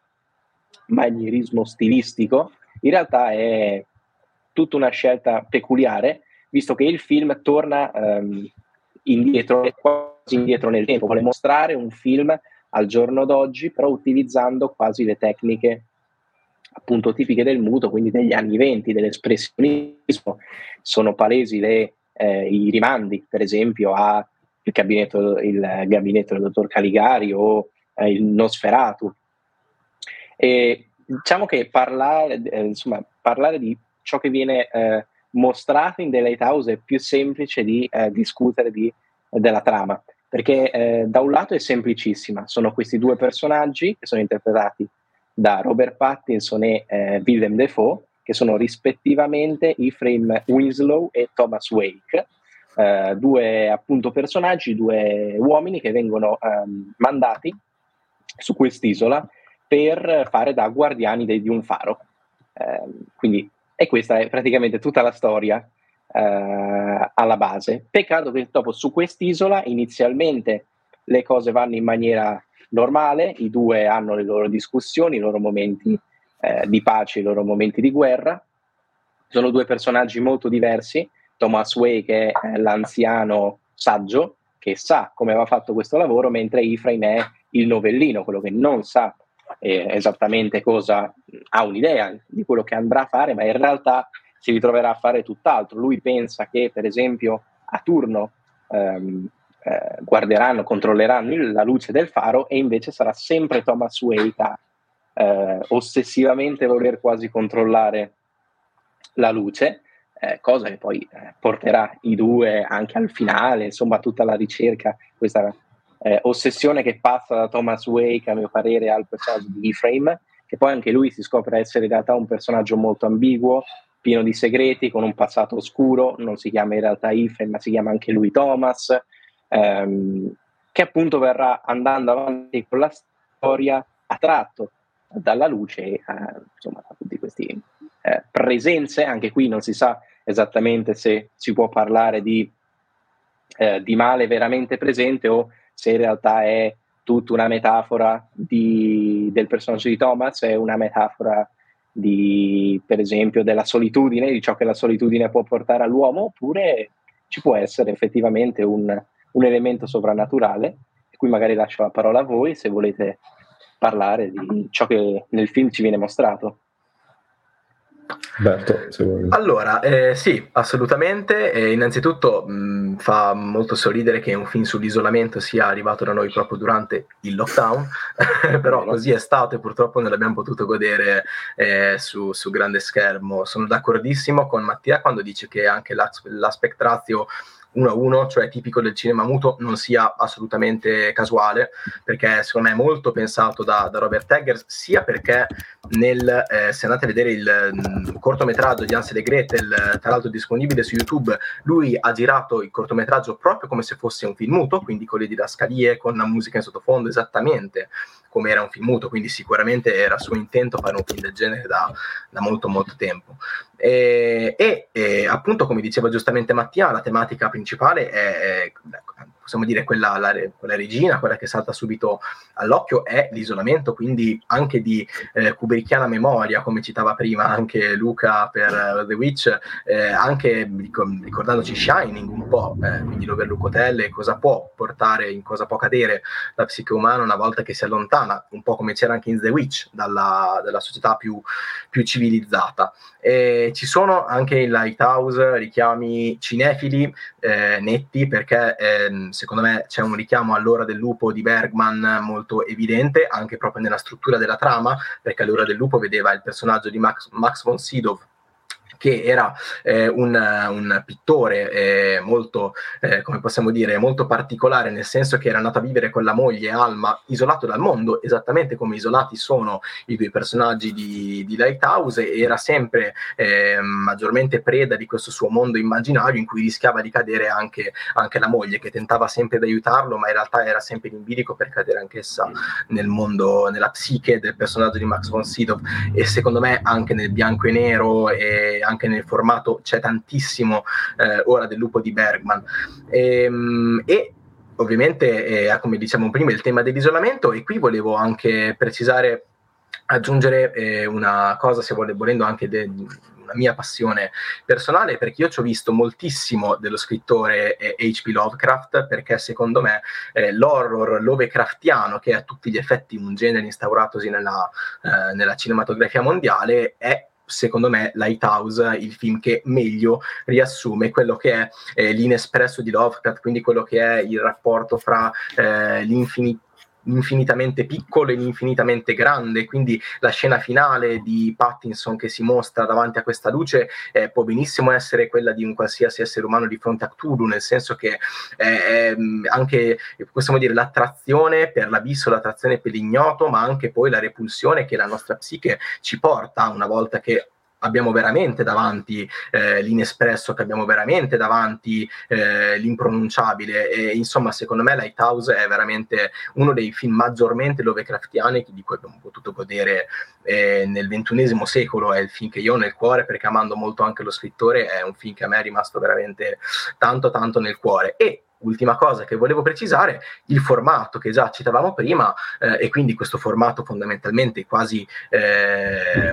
manierismo stilistico, in realtà è tutta una scelta peculiare, visto che il film torna um, indietro, quasi indietro nel tempo, vuole mostrare un film al giorno d'oggi, però utilizzando quasi le tecniche appunto tipiche del muto, quindi degli anni venti, dell'espressionismo. Sono palesi le, eh, i rimandi, per esempio, al gabinetto, gabinetto del dottor Caligari o eh, il Nosferatu, e diciamo che parlare, eh, insomma, parlare di ciò che viene eh, mostrato in The Lighthouse è più semplice di eh, discutere di, della trama, perché eh, da un lato è semplicissima, sono questi due personaggi che sono interpretati da Robert Pattinson e eh, Willem Dafoe, che sono rispettivamente Ephraim Winslow e Thomas Wake, eh, due appunto personaggi, due uomini che vengono ehm, mandati su quest'isola per fare da guardiani de, di un faro. Eh, quindi, e questa è praticamente tutta la storia eh, alla base. Peccato che dopo su quest'isola inizialmente le cose vanno in maniera normale, i due hanno le loro discussioni, i loro momenti eh, di pace, i loro momenti di guerra. Sono due personaggi molto diversi. Thomas Way, che è l'anziano saggio, che sa come va fatto questo lavoro, mentre Ephraim è il novellino, quello che non sa eh, esattamente cosa, ha un'idea di quello che andrà a fare, ma in realtà si ritroverà a fare tutt'altro. Lui pensa che, per esempio, a turno ehm, eh, guarderanno, controlleranno la luce del faro e invece sarà sempre Thomas Wake a eh, ossessivamente voler quasi controllare la luce, eh, cosa che poi eh, porterà i due anche al finale, insomma tutta la ricerca, questa eh, ossessione che passa da Thomas Wake a mio parere al personaggio di E-Frame, che poi anche lui si scopre essere in realtà un personaggio molto ambiguo, pieno di segreti, con un passato oscuro, non si chiama in realtà Ephraim, ma si chiama anche lui Thomas, ehm, che appunto verrà andando avanti con la storia attratto dalla luce, eh, insomma, da tutte queste eh, presenze, anche qui non si sa esattamente se si può parlare di, eh, di male veramente presente o se in realtà è tutta una metafora di, del personaggio di Thomas, è una metafora di, per esempio, della solitudine, di ciò che la solitudine può portare all'uomo, oppure ci può essere effettivamente un, un elemento sovrannaturale. E qui magari lascio la parola a voi se volete parlare di ciò che nel film ci viene mostrato. Berto, se vuoi. Allora, eh, sì, assolutamente. Eh, innanzitutto mh, fa molto sorridere che un film sull'isolamento sia arrivato da noi proprio durante il lockdown, però così è stato e purtroppo non l'abbiamo potuto godere eh, su, su, grande schermo. Sono d'accordissimo con Mattia quando dice che anche l'aspect ratio 1 a 1, cioè tipico del cinema muto, non sia assolutamente casuale, perché secondo me è molto pensato da, da Robert Eggers, sia perché nel, eh, se andate a vedere il mh, mm, cortometraggio di Ansel e Gretel, tra l'altro disponibile su YouTube, lui ha girato il cortometraggio proprio come se fosse un film muto, quindi con le didascalie, con la musica in sottofondo, esattamente come era un film muto, quindi sicuramente era suo intento fare un film del genere da, da molto molto tempo. E, e, appunto, come diceva giustamente Mattia, la tematica principale è, è possiamo dire quella, la, quella, regina, quella che salta subito all'occhio, è l'isolamento, quindi anche di eh, kubrickiana memoria, come citava prima anche Luca per uh, The Witch, eh, anche ricordandoci Shining un po', eh, quindi l'Overlook Hotel e cosa può portare, in cosa può cadere la psiche umana una volta che si allontana, un po' come c'era anche in The Witch, dalla, dalla società più, più civilizzata. E ci sono anche in Lighthouse richiami cinefili eh, netti perché ehm, secondo me c'è un richiamo all'ora del lupo di Bergman molto evidente, anche proprio nella struttura della trama, perché all'ora del lupo vedeva il personaggio di Max, Max von Sydow che era eh, un, un, pittore eh, molto, eh, come possiamo dire, molto particolare, nel senso che era nato a vivere con la moglie Alma, isolato dal mondo, esattamente come isolati sono i due personaggi di, di Lighthouse, e era sempre eh, maggiormente preda di questo suo mondo immaginario in cui rischiava di cadere anche, anche, la moglie, che tentava sempre di aiutarlo, ma in realtà era sempre in bilico per cadere anch'essa nel mondo, nella psiche del personaggio di Max von Sydow, e secondo me anche nel bianco e nero e anche nel formato c'è tantissimo eh, ora del lupo di Bergman. E, ehm, e ovviamente, eh, come diciamo prima, il tema dell'isolamento e qui volevo anche precisare, aggiungere eh, una cosa, se vuole, volendo anche de- una mia passione personale perché io ci ho visto moltissimo dello scrittore eh, H.P. Lovecraft perché secondo me eh, l'horror Lovecraftiano che è a tutti gli effetti un genere instauratosi nella, eh, nella cinematografia mondiale è secondo me Lighthouse il film che meglio riassume quello che è eh, l'inespresso di Lovecraft, quindi quello che è il rapporto fra eh, l'infinito infinitamente piccolo e infinitamente grande, quindi la scena finale di Pattinson che si mostra davanti a questa luce eh, può benissimo essere quella di un qualsiasi essere umano di fronte a Cthulhu, nel senso che eh, anche, possiamo dire, l'attrazione per l'abisso, l'attrazione per l'ignoto, ma anche poi la repulsione che la nostra psiche ci porta una volta che abbiamo veramente davanti eh, l'inespresso, che abbiamo veramente davanti eh, l'impronunciabile. E insomma secondo me Lighthouse è veramente uno dei film maggiormente Lovecraftiani di cui abbiamo potuto godere eh, nel ventunesimo secolo, è il film che io ho nel cuore perché amando molto anche lo scrittore, è un film che a me è rimasto veramente tanto tanto nel cuore. E ultima cosa che volevo precisare, il formato che già citavamo prima, eh, e quindi questo formato fondamentalmente quasi eh,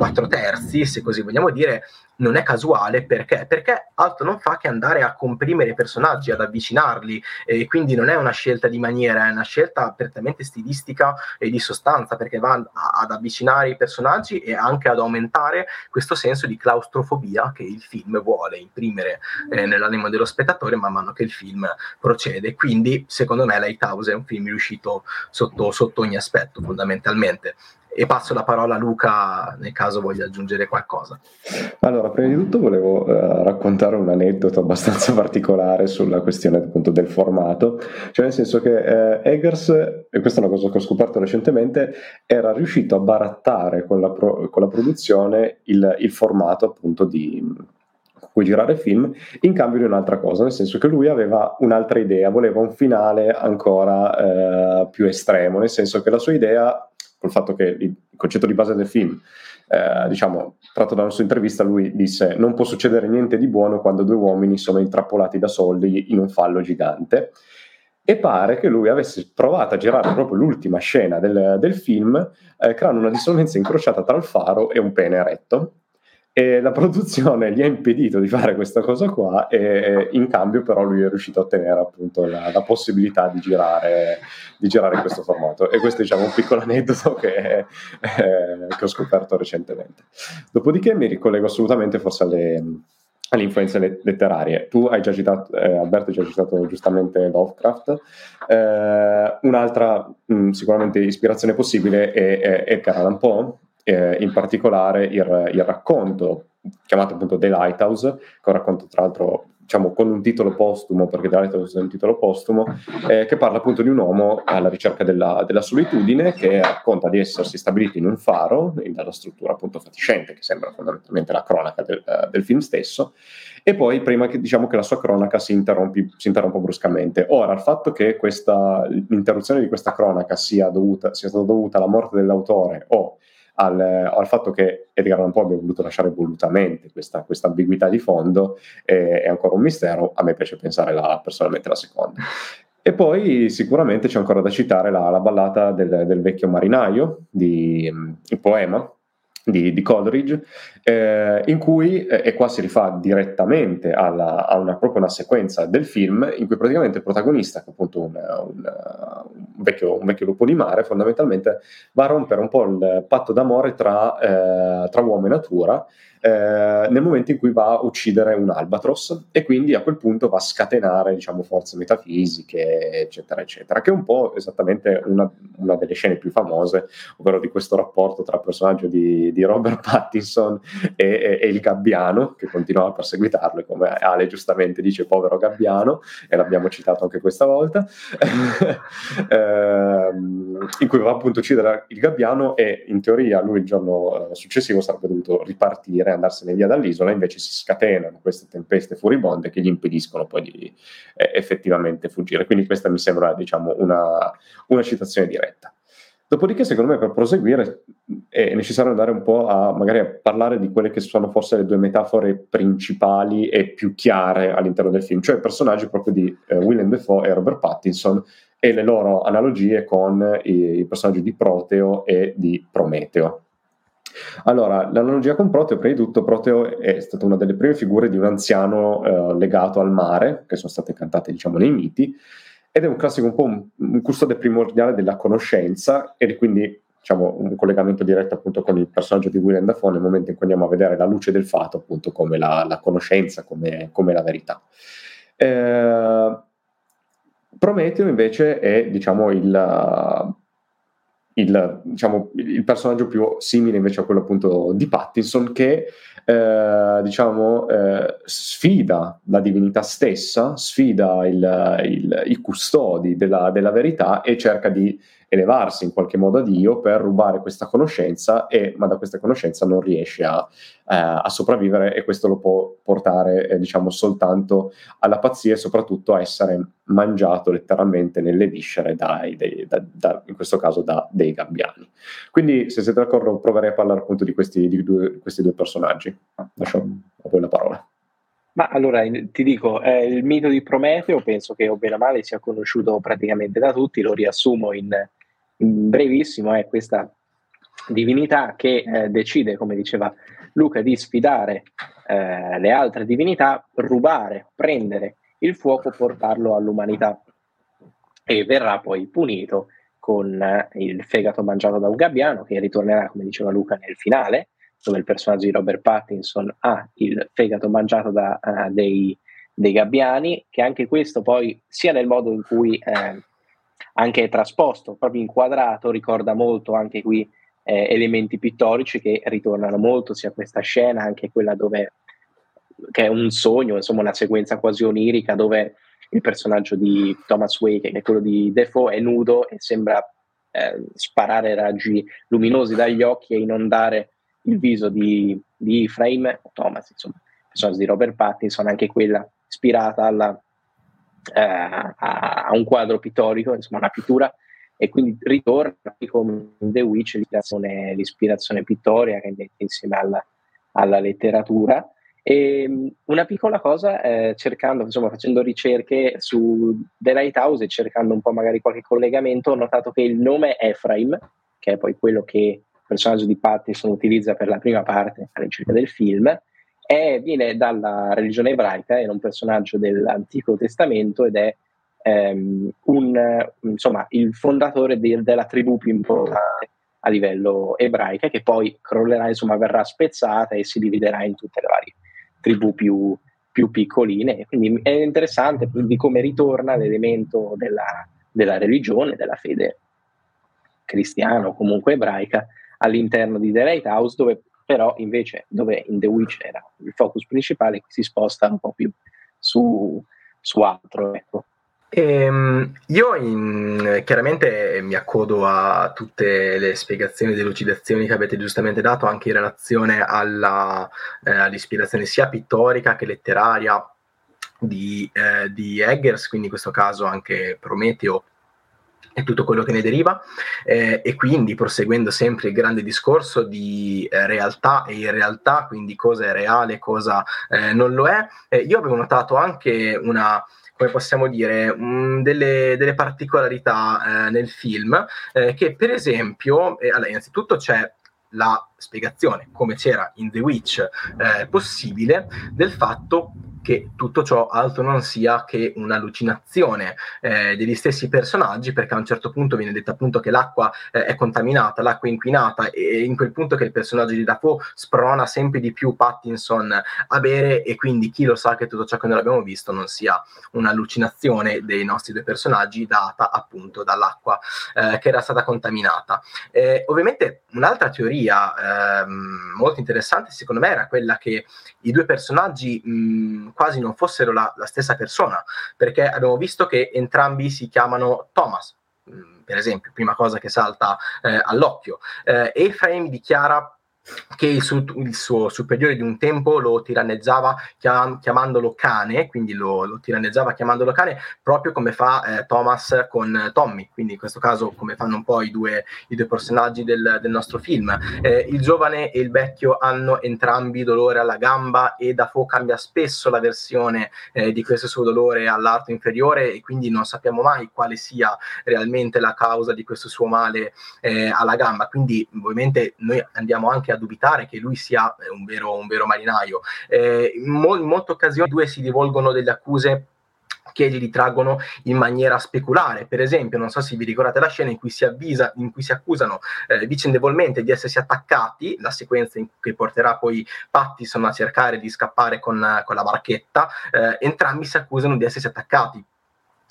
quattro terzi, se così vogliamo dire, non è casuale perché? Perché altro non fa che andare a comprimere i personaggi, ad avvicinarli e quindi non è una scelta di maniera, è una scelta prettamente stilistica e di sostanza perché va ad avvicinare i personaggi e anche ad aumentare questo senso di claustrofobia che il film vuole imprimere eh, nell'animo dello spettatore man mano che il film procede. Quindi secondo me Lighthouse è un film riuscito sotto, sotto ogni aspetto fondamentalmente e passo la parola a Luca nel caso voglia aggiungere qualcosa. Allora, prima di tutto volevo uh, raccontare un aneddoto abbastanza particolare sulla questione appunto del formato, cioè nel senso che uh, Eggers, e questa è una cosa che ho scoperto recentemente, era riuscito a barattare con la, pro- con la produzione il, il formato appunto di cui girare film, in cambio di un'altra cosa, nel senso che lui aveva un'altra idea, voleva un finale ancora eh, più estremo, nel senso che la sua idea col fatto che il concetto di base del film, eh, diciamo, tratto da una sua intervista, lui disse non può succedere niente di buono quando due uomini sono intrappolati da soldi in un fallo gigante. E pare che lui avesse provato a girare proprio l'ultima scena del, del film, eh, creando una dissonanza incrociata tra il faro e un pene eretto e la produzione gli ha impedito di fare questa cosa qua e in cambio però lui è riuscito a ottenere appunto la, la possibilità di girare, di girare questo formato e questo diciamo un piccolo aneddoto che, eh, che ho scoperto recentemente dopodiché mi ricollego assolutamente forse alle, alle influenze letterarie. Tu hai già citato, eh, Alberto hai già citato giustamente Lovecraft. Eh, un'altra mh, sicuramente ispirazione possibile è, è Edgar Allan Poe, eh, in particolare il, il, racconto chiamato appunto The Lighthouse, che è un racconto tra l'altro diciamo con un titolo postumo, perché The Lighthouse è un titolo postumo, eh, che parla appunto di un uomo alla ricerca della, della, solitudine che racconta di essersi stabilito in un faro, dalla struttura appunto fatiscente, che sembra fondamentalmente la cronaca del, uh, del film stesso, e poi prima che diciamo che la sua cronaca si, interrompi, si interrompa bruscamente. Ora, il fatto che questa, l'interruzione di questa cronaca sia, dovuta, sia stata dovuta alla morte dell'autore o al, al, fatto che Edgar Allan Poe abbia voluto lasciare volutamente questa, questa ambiguità di fondo è, è, ancora un mistero, a me piace pensare la, personalmente la seconda. E poi sicuramente c'è ancora da citare la, la ballata del, del, vecchio marinaio, di, il poema di, di Coleridge, eh, in cui, eh, e qua si rifà direttamente alla, a una, proprio una sequenza del film, in cui praticamente il protagonista, che è appunto un, un, un, vecchio, un, vecchio, lupo di mare, fondamentalmente va a rompere un po' il patto d'amore tra, eh, tra uomo e natura, eh, nel momento in cui va a uccidere un albatros e quindi a quel punto va a scatenare diciamo, forze metafisiche, eccetera, eccetera, che è un po' esattamente una, una delle scene più famose, ovvero di questo rapporto tra il personaggio di, di Robert Pattinson e, e, il gabbiano che continua a perseguitarlo, come Ale giustamente dice, povero gabbiano, e l'abbiamo citato anche questa volta, eh, in cui va appunto a uccidere il gabbiano e in teoria lui il giorno eh, successivo sarebbe dovuto ripartire andarsene via dall'isola, invece si scatenano queste tempeste furibonde che gli impediscono poi di eh, effettivamente fuggire. Quindi questa mi sembra diciamo, una, una citazione diretta. Dopodiché, secondo me, per proseguire è necessario andare un po' a magari a parlare di quelle che sono forse le due metafore principali e più chiare all'interno del film, cioè i personaggi proprio di eh, Willem Dafoe e Robert Pattinson e le loro analogie con i, i personaggi di Proteo e di Prometeo. Allora, l'analogia con Proteo, prima di tutto, Proteo è stata una delle prime figure di un anziano eh, legato al mare, che sono state cantate, diciamo, nei miti, ed è un classico, un po' un, un custode primordiale della conoscenza, è quindi diciamo, un collegamento diretto appunto con il personaggio di William Dafoe nel momento in cui andiamo a vedere la luce del fato, appunto, come la, la conoscenza, come, come, la verità. Eh, Prometeo invece è, diciamo, il il, diciamo, il, personaggio più simile invece a quello appunto di Pattinson che eh, diciamo eh, sfida la divinità stessa, sfida il, il, i custodi della, della, verità e cerca di elevarsi in qualche modo a Dio per rubare questa conoscenza, e, ma da questa conoscenza non riesce a, eh, a sopravvivere e questo lo può portare eh, diciamo soltanto alla pazzia e soprattutto a essere mangiato letteralmente nelle viscere dai, dei, da, da, in questo caso da dei gabbiani. Quindi se siete d'accordo proverei a parlare appunto di questi, di due, questi due personaggi. Lascio a voi la parola. Ma allora ti dico, eh, il mito di Prometeo penso che o bene o male sia conosciuto praticamente da tutti, lo riassumo in, brevissimo, è questa divinità che eh, decide, come diceva Luca, di sfidare eh, le altre divinità, rubare, prendere il fuoco, portarlo all'umanità. E verrà poi punito con eh, il fegato mangiato da un gabbiano che ritornerà, come diceva Luca, nel finale dove il personaggio di Robert Pattinson ha il fegato mangiato da uh, dei, dei, gabbiani, che anche questo poi, sia nel modo in cui eh, anche trasposto, proprio inquadrato, ricorda molto anche qui eh, elementi pittorici che ritornano molto, sia questa scena, anche quella dove che è un sogno, insomma una sequenza quasi onirica dove il personaggio di Thomas Wake, che è quello di Defoe, è nudo e sembra eh, sparare raggi luminosi dagli occhi e inondare il viso di, di Frame Thomas, insomma, di Robert Pattinson, anche quella ispirata alla, eh, a, un quadro pittorico, insomma una pittura, e quindi ritorna come The Witch l'ispirazione, l'ispirazione pittorica che mette insieme alla, alla letteratura. E una piccola cosa, eh, cercando, insomma, facendo ricerche su The Lighthouse e cercando un po' magari qualche collegamento, ho notato che il nome Ephraim, che è poi quello che personaggio di Pattinson utilizza per la prima parte alla ricerca del film, è, viene dalla religione ebraica, è un personaggio dell'Antico Testamento ed è ehm, un, insomma, il fondatore de, della tribù più importante a livello ebraica, che poi crollerà, insomma, verrà spezzata e si dividerà in tutte le varie tribù più, più piccoline. Quindi è interessante di come ritorna l'elemento della, della religione, della fede cristiana o comunque ebraica all'interno di The Lighthouse, dove però invece dove in The Witch era il focus principale, si sposta un po' più su, su altro. Ecco. Ehm, io in, chiaramente mi accodo a tutte le spiegazioni e delucidazioni che avete giustamente dato anche in relazione alla, eh, all'ispirazione sia pittorica che letteraria di, eh, di Eggers, quindi in questo caso anche Prometeo e tutto quello che ne deriva. Eh, e quindi proseguendo sempre il grande discorso di eh, realtà e irrealtà, quindi cosa è reale, cosa eh, non lo è, eh, io avevo notato anche una come possiamo dire, mh, delle, delle, particolarità eh, nel film, eh, che per esempio, allora, innanzitutto c'è la spiegazione, come c'era in The Witch, possibile, del fatto che tutto ciò altro non sia che un'allucinazione eh, degli stessi personaggi, perché a un certo punto viene detto appunto che l'acqua eh, è contaminata, l'acqua è inquinata, e in quel punto che il personaggio di Dafoe sprona sempre di più Pattinson a bere, e quindi chi lo sa che tutto ciò che noi abbiamo visto non sia un'allucinazione dei nostri due personaggi data appunto dall'acqua eh, che era stata contaminata. Eh, ovviamente un'altra teoria ehm, molto interessante secondo me era quella che i due personaggi mh, quasi non fossero la, la, stessa persona, perché abbiamo visto che entrambi si chiamano Thomas, mm, per esempio, prima cosa che salta eh, all'occhio. Eh, Ephraim dichiara che il suo, il suo, superiore di un tempo lo tiranneggiava chiam, chiamandolo cane, quindi lo, lo, tiranneggiava chiamandolo cane, proprio come fa eh, Thomas con Tommy, quindi in questo caso come fanno un po' i due, i due personaggi del, del, nostro film. Eh, il giovane e il vecchio hanno entrambi dolore alla gamba e Dafoe cambia spesso la versione eh, di questo suo dolore all'arto inferiore e quindi non sappiamo mai quale sia realmente la causa di questo suo male eh, alla gamba, quindi ovviamente noi andiamo anche a dubitare che lui sia eh, un vero, un vero marinaio. Eh, in, mo- in molte occasioni i due si rivolgono delle accuse che li ritraggono in maniera speculare. Per esempio, non so se vi ricordate la scena in cui si avvisa, in cui si accusano eh, vicendevolmente di essersi attaccati, la sequenza in cui porterà poi Pattison a cercare di scappare con, con la barchetta, eh, entrambi si accusano di essersi attaccati.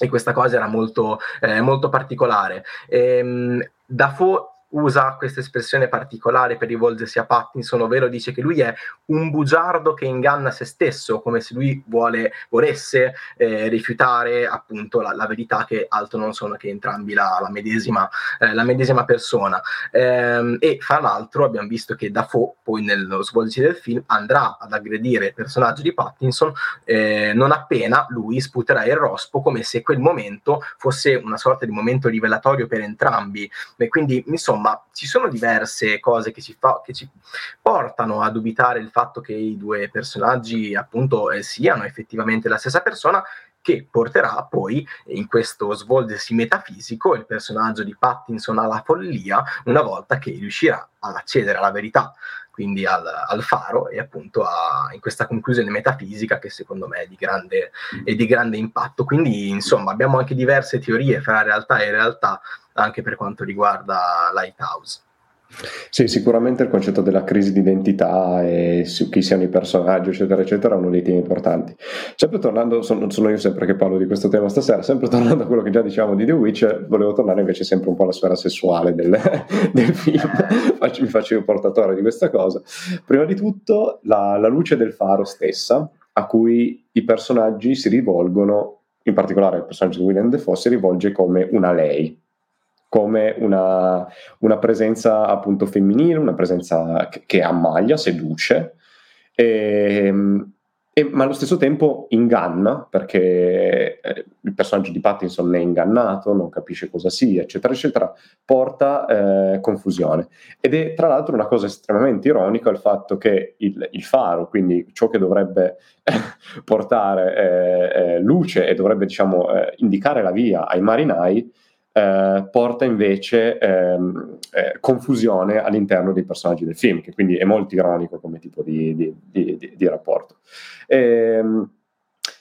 E questa cosa era molto, eh, molto particolare. Ehm, Dafoe usa questa espressione particolare per rivolgersi a Pattinson, ovvero dice che lui è un bugiardo che inganna se stesso, come se lui vuole, volesse eh, rifiutare appunto la, la, verità che altro non sono che entrambi la, la, medesima, eh, la medesima, persona. Ehm, e fra l'altro abbiamo visto che Dafoe, poi nello svolgersi del film, andrà ad aggredire il personaggio di Pattinson eh, non appena lui sputerà il rospo, come se quel momento fosse una sorta di momento rivelatorio per entrambi. E quindi, insomma, insomma ci sono diverse cose che ci, fa, che ci portano a dubitare il fatto che i due personaggi appunto eh, siano effettivamente la stessa persona che porterà poi in questo svolgersi metafisico il personaggio di Pattinson alla follia una volta che riuscirà ad accedere alla verità quindi al, al faro e appunto a, in questa conclusione metafisica che secondo me è di, grande, è di grande impatto. Quindi insomma abbiamo anche diverse teorie fra realtà e realtà anche per quanto riguarda Lighthouse. Sì, sicuramente il concetto della crisi di identità e su chi siano i personaggi, eccetera, eccetera, è uno dei temi importanti. Sempre tornando, non sono io sempre che parlo di questo tema stasera, sempre tornando a quello che già dicevamo di The Witch, volevo tornare invece sempre un po' alla sfera sessuale del, del film, mi faccio io portatore di questa cosa. Prima di tutto, la, la luce del faro stessa, a cui i personaggi si rivolgono, in particolare il personaggio di William Defoe si rivolge come una lei, come una, una, presenza appunto femminile, una presenza che, che ammaglia, seduce, e, ehm, e, ma allo stesso tempo inganna, perché eh, il personaggio di Pattinson è ingannato, non capisce cosa sia, eccetera, eccetera, porta eh, confusione. Ed è tra l'altro una cosa estremamente ironica il fatto che il, il faro, quindi ciò che dovrebbe portare eh, eh, luce e dovrebbe diciamo, eh, indicare la via ai marinai, eh, porta invece ehm, eh, confusione all'interno dei personaggi del film, che quindi è molto ironico come tipo di, di, di, di rapporto. E, ehm,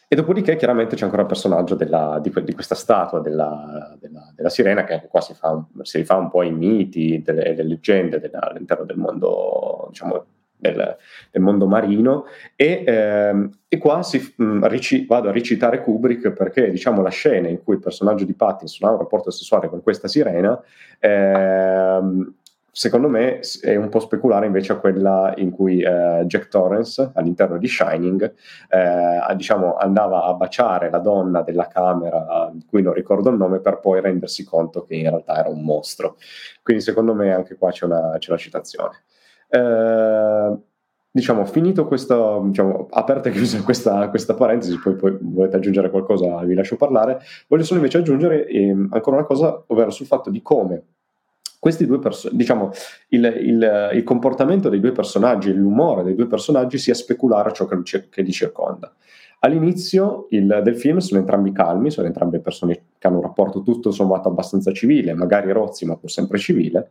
e, dopodiché chiaramente c'è ancora il personaggio della, di, questa statua della, della, della, sirena, che anche qua si, fa, si rifà un po' ai miti, delle, delle leggende della, all'interno del mondo, diciamo, del, del mondo marino e, ehm, e qua si, mh, mm, rici, vado a recitare Kubrick perché diciamo la scena in cui il personaggio di Pattinson ha un rapporto sessuale con questa sirena ehm, secondo me è un po' speculare invece a quella in cui eh, Jack Torrance all'interno di Shining eh, diciamo, andava a baciare la donna della camera di cui non ricordo il nome per poi rendersi conto che in realtà era un mostro. Quindi secondo me anche qua c'è una, c'è una citazione eh, diciamo, finito questo, diciamo, aperta e chiusa questa, questa parentesi, poi, poi, volete aggiungere qualcosa, vi lascio parlare. Voglio solo invece aggiungere eh, ancora una cosa, ovvero sul fatto di come questi due personaggi, diciamo, il, il, il, comportamento dei due personaggi, l'umore dei due personaggi sia speculare a ciò che, che li circonda. All'inizio il, del film sono entrambi calmi, sono entrambe persone che hanno un rapporto tutto sommato abbastanza civile, magari rozzi, ma pur sempre civile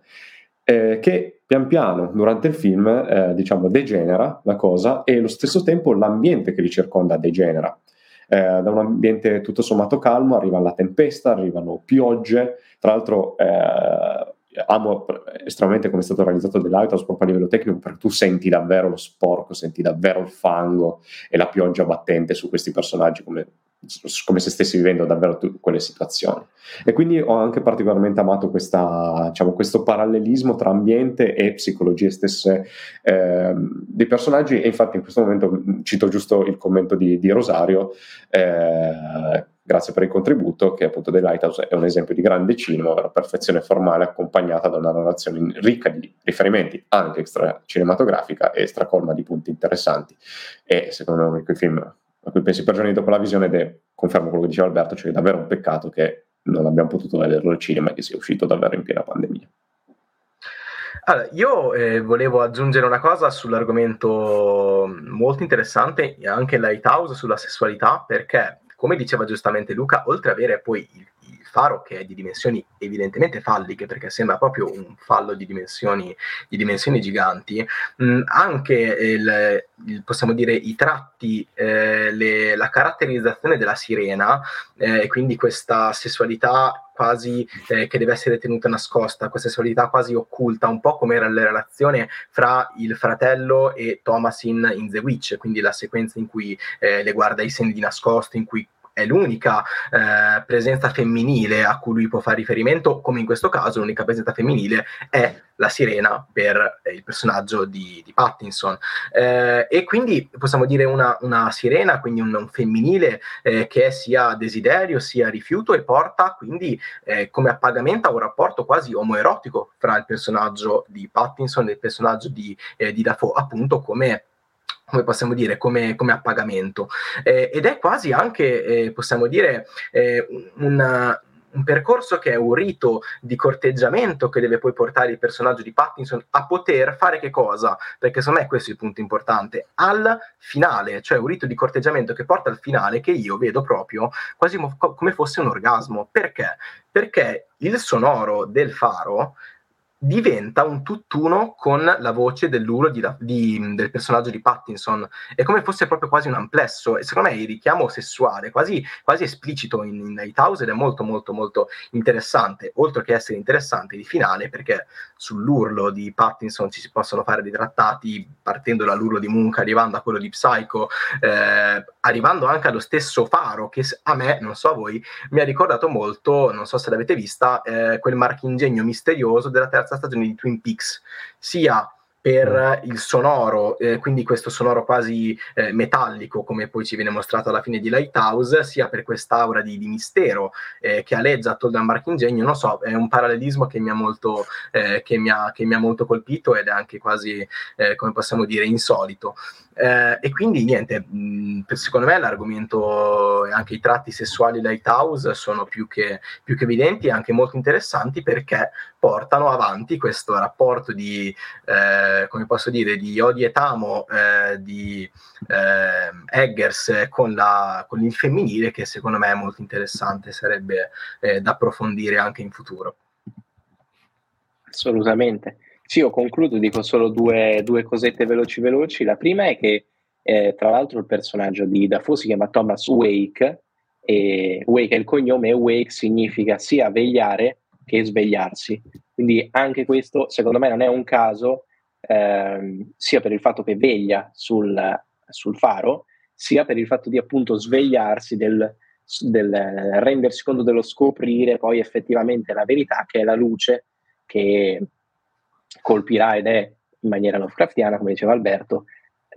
eh, che pian piano durante il film eh, diciamo degenera la cosa e allo stesso tempo l'ambiente che li circonda degenera. Eh, da un ambiente tutto sommato calmo arriva la tempesta, arrivano piogge, tra l'altro eh, amo estremamente come è stato realizzato The Lighthouse proprio a livello tecnico perché tu senti davvero lo sporco, senti davvero il fango e la pioggia battente su questi personaggi come, come se stessi vivendo davvero tu, quelle situazioni. E quindi ho anche particolarmente amato questa, diciamo, questo parallelismo tra ambiente e psicologie stesse eh, dei personaggi e infatti in questo momento cito giusto il commento di, di Rosario eh, grazie per il contributo, che appunto The Lighthouse è un esempio di grande cinema, la perfezione formale accompagnata da una narrazione ricca di riferimenti anche extra cinematografica e stracolma di punti interessanti. E secondo me è quei film a cui pensi per giorni dopo la visione ed è, confermo quello che diceva Alberto, cioè è davvero un peccato che non abbiamo potuto vederlo al cinema e che sia uscito davvero in piena pandemia. Allora, io eh, volevo aggiungere una cosa sull'argomento molto interessante, anche Lighthouse, sulla sessualità, perché come diceva giustamente Luca, oltre ad avere poi il, faro che è di dimensioni evidentemente falliche, perché sembra proprio un fallo di dimensioni, di dimensioni giganti, mh, anche il, il, possiamo dire i tratti, eh, le, la caratterizzazione della sirena, e eh, quindi questa sessualità quasi eh, che deve essere tenuta nascosta, questa sessualità quasi occulta, un po' come era la relazione fra il fratello e Thomasin in The Witch, quindi la sequenza in cui eh, le guarda i seni di nascosto, in cui è l'unica eh, presenza femminile a cui lui può fare riferimento, come in questo caso l'unica presenza femminile è la sirena per eh, il personaggio di, di Pattinson. Eh, e quindi possiamo dire una, una sirena, quindi un, un femminile eh, che è sia desiderio sia rifiuto e porta quindi eh, come appagamento a un rapporto quasi omoerotico fra il personaggio di Pattinson e il personaggio di, eh, di Dafoe, appunto come come possiamo dire, come, come appagamento. Eh, ed è quasi anche, eh, possiamo dire, eh, una, un percorso che è un rito di corteggiamento che deve poi portare il personaggio di Pattinson a poter fare che cosa? Perché secondo me questo è il punto importante, al finale, cioè un rito di corteggiamento che porta al finale che io vedo proprio quasi mo- come fosse un orgasmo. Perché? Perché il sonoro del faro diventa un tutt'uno con la voce dell'uro di, di, del personaggio di Pattinson. È come fosse proprio quasi un amplesso. E secondo me il richiamo sessuale, quasi, quasi esplicito in, in Lighthouse, ed è molto, molto, molto interessante. Oltre che essere interessante di finale, perché sull'urlo di Pattinson ci si possono fare dei trattati, partendo dall'urlo di Munch, arrivando a quello di Psycho, eh, arrivando anche allo stesso faro, che a me, non so a voi, mi ha ricordato molto, non so se l'avete vista, eh, quel marchingegno misterioso della terza terza stagione di Twin Peaks, sia per mm. il sonoro, eh, quindi questo sonoro quasi eh, metallico, come poi ci viene mostrato alla fine di Lighthouse, sia per quest'aura di, di mistero eh, che aleggia attorno al marchingegno. Non so, è un parallelismo che mi ha molto, eh, che mi ha, che mi ha molto colpito ed è anche quasi, eh, come possiamo dire, insolito. Eh, e quindi niente, mh, secondo me l'argomento e anche i tratti sessuali Lighthouse sono più che, più che evidenti e anche molto interessanti perché portano avanti questo rapporto di, eh, come posso dire, di Odi e Tamo eh, di eh, Eggers con, la, con, il femminile che secondo me è molto interessante, sarebbe eh, da approfondire anche in futuro. Assolutamente. Sì, io concludo, dico solo due, due cosette veloci veloci. La prima è che, eh, tra l'altro, il personaggio di Dafoe si chiama Thomas Wake, e Wake è il cognome e Wake significa sia vegliare che svegliarsi. Quindi anche questo, secondo me, non è un caso, ehm, sia per il fatto che veglia sul, sul, faro, sia per il fatto di appunto svegliarsi del, del rendersi conto dello scoprire poi effettivamente la verità, che è la luce che colpirà ed è in maniera Lovecraftiana, come diceva Alberto,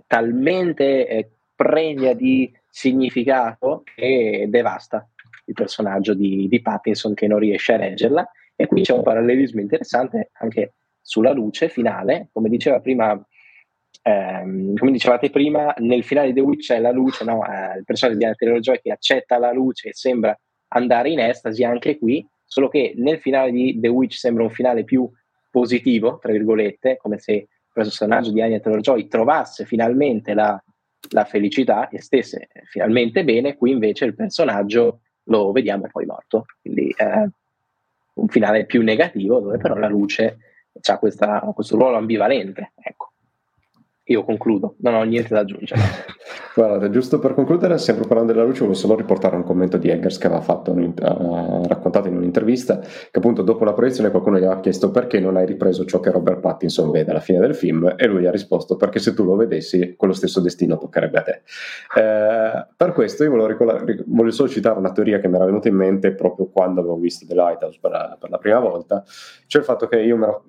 talmente eh, pregna di significato che devasta il personaggio di, di, Pattinson che non riesce a reggerla. E qui c'è un parallelismo interessante anche sulla luce finale, come diceva prima. Ehm, come dicevate prima, nel finale di The Witch c'è la luce, no? eh, il personaggio di Anna Joy che accetta la luce e sembra andare in estasi anche qui, solo che nel finale di The Witch sembra un finale più positivo, tra virgolette, come se il personaggio di Anya Taylor-Joy trovasse finalmente la, la, felicità e stesse finalmente bene, qui invece il personaggio lo vediamo poi morto, quindi eh, un finale più negativo dove però la luce ha questo ruolo ambivalente. Ecco io concludo, non ho niente da aggiungere. Guarda, giusto per concludere, sempre parlando della luce, volevo solo riportare un commento di Eggers che aveva uh, raccontato in un'intervista, che appunto dopo la proiezione qualcuno gli aveva chiesto perché non hai ripreso ciò che Robert Pattinson vede alla fine del film e lui ha risposto perché se tu lo vedessi quello stesso destino toccherebbe a te. Eh, per questo io volevo, ricordare, volevo, solo citare una teoria che mi era venuta in mente proprio quando avevo visto The Lighthouse per per la prima volta, cioè il fatto che io mi ero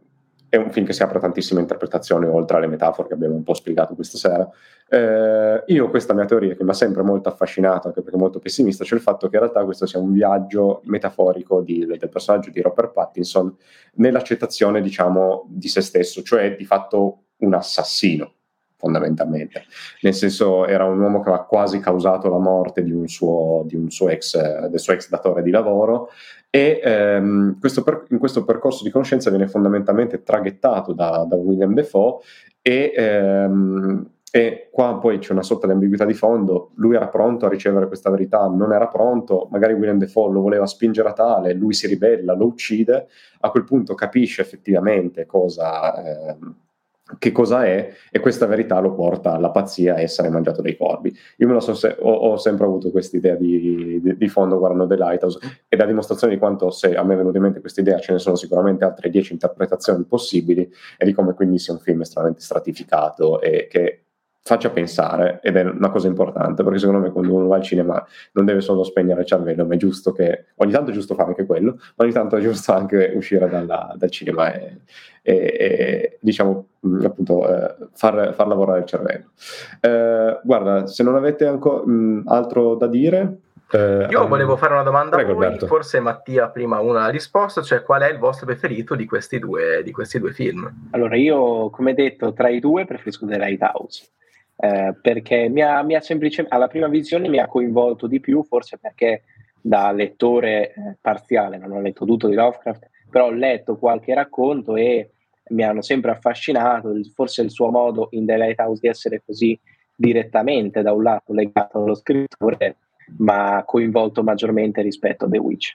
è un film che si apre a tantissime interpretazioni oltre alle metafore che abbiamo un po' spiegato questa sera. Eh, io questa mia teoria che mi ha sempre molto affascinato, anche perché molto pessimista, c'è il fatto che in realtà questo sia un viaggio metaforico di, del personaggio di Robert Pattinson nell'accettazione, diciamo, di se stesso, cioè di fatto un assassino fondamentalmente. Nel senso, era un uomo che aveva quasi causato la morte di un suo, di un suo ex, del suo ex datore di lavoro e ehm, questo per, in questo percorso di conoscenza viene fondamentalmente traghettato da, da William Defoe e, ehm, e, qua poi c'è una sorta di ambiguità di fondo, lui era pronto a ricevere questa verità, non era pronto, magari William Defoe lo voleva spingere a tale, lui si ribella, lo uccide, a quel punto capisce effettivamente cosa... Ehm, che cosa è e questa verità lo porta alla pazzia a essere mangiato dai corvi. Io so se- ho, ho, sempre avuto questa idea di, di, di, fondo guardando The Lighthouse e da dimostrazione di quanto se a me è venuta in mente questa idea ce ne sono sicuramente altre dieci interpretazioni possibili e di come quindi sia un film estremamente stratificato e che faccia pensare ed è una cosa importante perché secondo me quando uno va al cinema non deve solo spegnere il cervello ma è giusto che ogni tanto è giusto fare anche quello ma ogni tanto è giusto anche uscire dalla, dal cinema e, e, e diciamo appunto eh, far, far, lavorare il cervello eh, guarda se non avete ancora altro da dire eh, io volevo fare una domanda prego, a voi, Alberto. forse Mattia prima una risposta, cioè qual è il vostro preferito di questi due, di questi due film? Allora io come detto tra i due preferisco The Lighthouse eh, perché mi ha, mi ha semplicemente, alla prima visione mi ha coinvolto di più, forse perché da lettore eh, parziale, non ho letto tutto di Lovecraft, però ho letto qualche racconto e mi hanno sempre affascinato, forse il suo modo in The Lighthouse di essere così direttamente da un lato legato allo scrittore, ma coinvolto maggiormente rispetto a The Witch.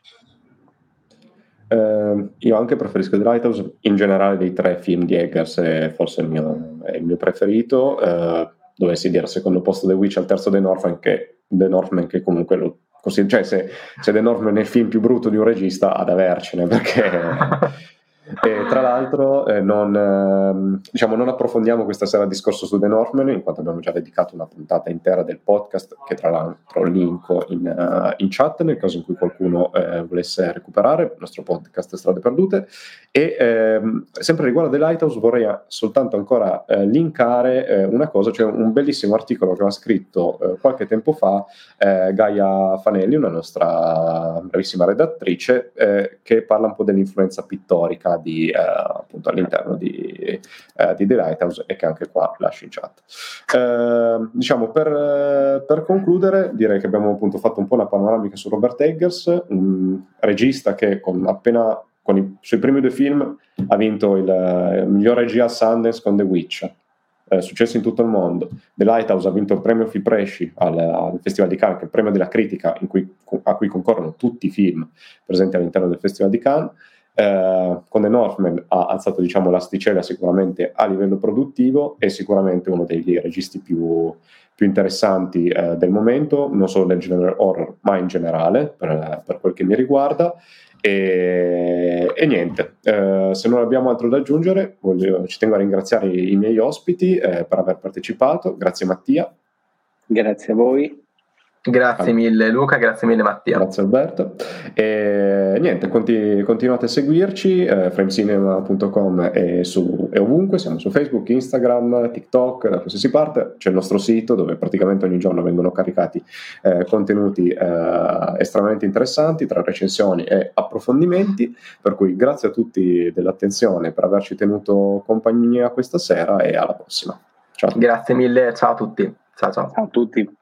Uh, io anche preferisco The Lighthouse, in generale dei tre film di Eggers è forse il mio, è il mio preferito, uh, dovessi dire al secondo posto The Witch, al terzo The Northman che, The Northman, che comunque lo cioè se, se The Northman è il film più brutto di un regista ad avercene perché tra l'altro eh, non, eh, diciamo, non, approfondiamo questa sera il discorso su The Northman, in quanto abbiamo già dedicato una puntata intera del podcast, che tra l'altro linko in, uh, in chat nel caso in cui qualcuno eh, volesse recuperare il nostro podcast Strade Perdute. E ehm, sempre riguardo The Lighthouse vorrei soltanto ancora eh, linkare eh, una cosa, cioè un bellissimo articolo che aveva scritto qualche tempo fa Gaia Fanelli, una nostra bravissima redattrice, che parla un po' dell'influenza pittorica di, appunto all'interno di, eh, di, The Lighthouse e che anche qua lascio in chat. Eh, diciamo per, per, concludere direi che abbiamo appunto fatto un po' una panoramica su Robert Eggers, un regista che con appena con i suoi primi due film ha vinto il, il miglior regia a Sundance con The Witch. Eh, successo in tutto il mondo. The Lighthouse ha vinto il premio Fipresci al, al Festival di Cannes, che è il premio della critica cui, a cui concorrono tutti i film presenti all'interno del Festival di Cannes. Eh, con The Northman ha alzato diciamo, l'asticella sicuramente a livello produttivo e sicuramente uno dei registi più, più interessanti eh, del momento, non solo del genere horror, ma in generale, per, per quel che mi riguarda. E, e niente, eh, se non abbiamo altro da aggiungere, voglio, ci tengo a ringraziare i, i miei ospiti eh, per aver partecipato. Grazie Mattia. Grazie a voi. Grazie mille Luca, grazie mille Mattia. Grazie Alberto. E niente, continu- continuate a seguirci, eh, framecinema.com è, su, è ovunque, siamo su Facebook, Instagram, TikTok, da qualsiasi parte, c'è il nostro sito dove praticamente ogni giorno vengono caricati eh, contenuti eh, estremamente interessanti tra recensioni e approfondimenti, per cui grazie a tutti dell'attenzione per averci tenuto compagnia questa sera e alla prossima. Ciao. Grazie mille, ciao a tutti. Ciao ciao. Ciao a tutti.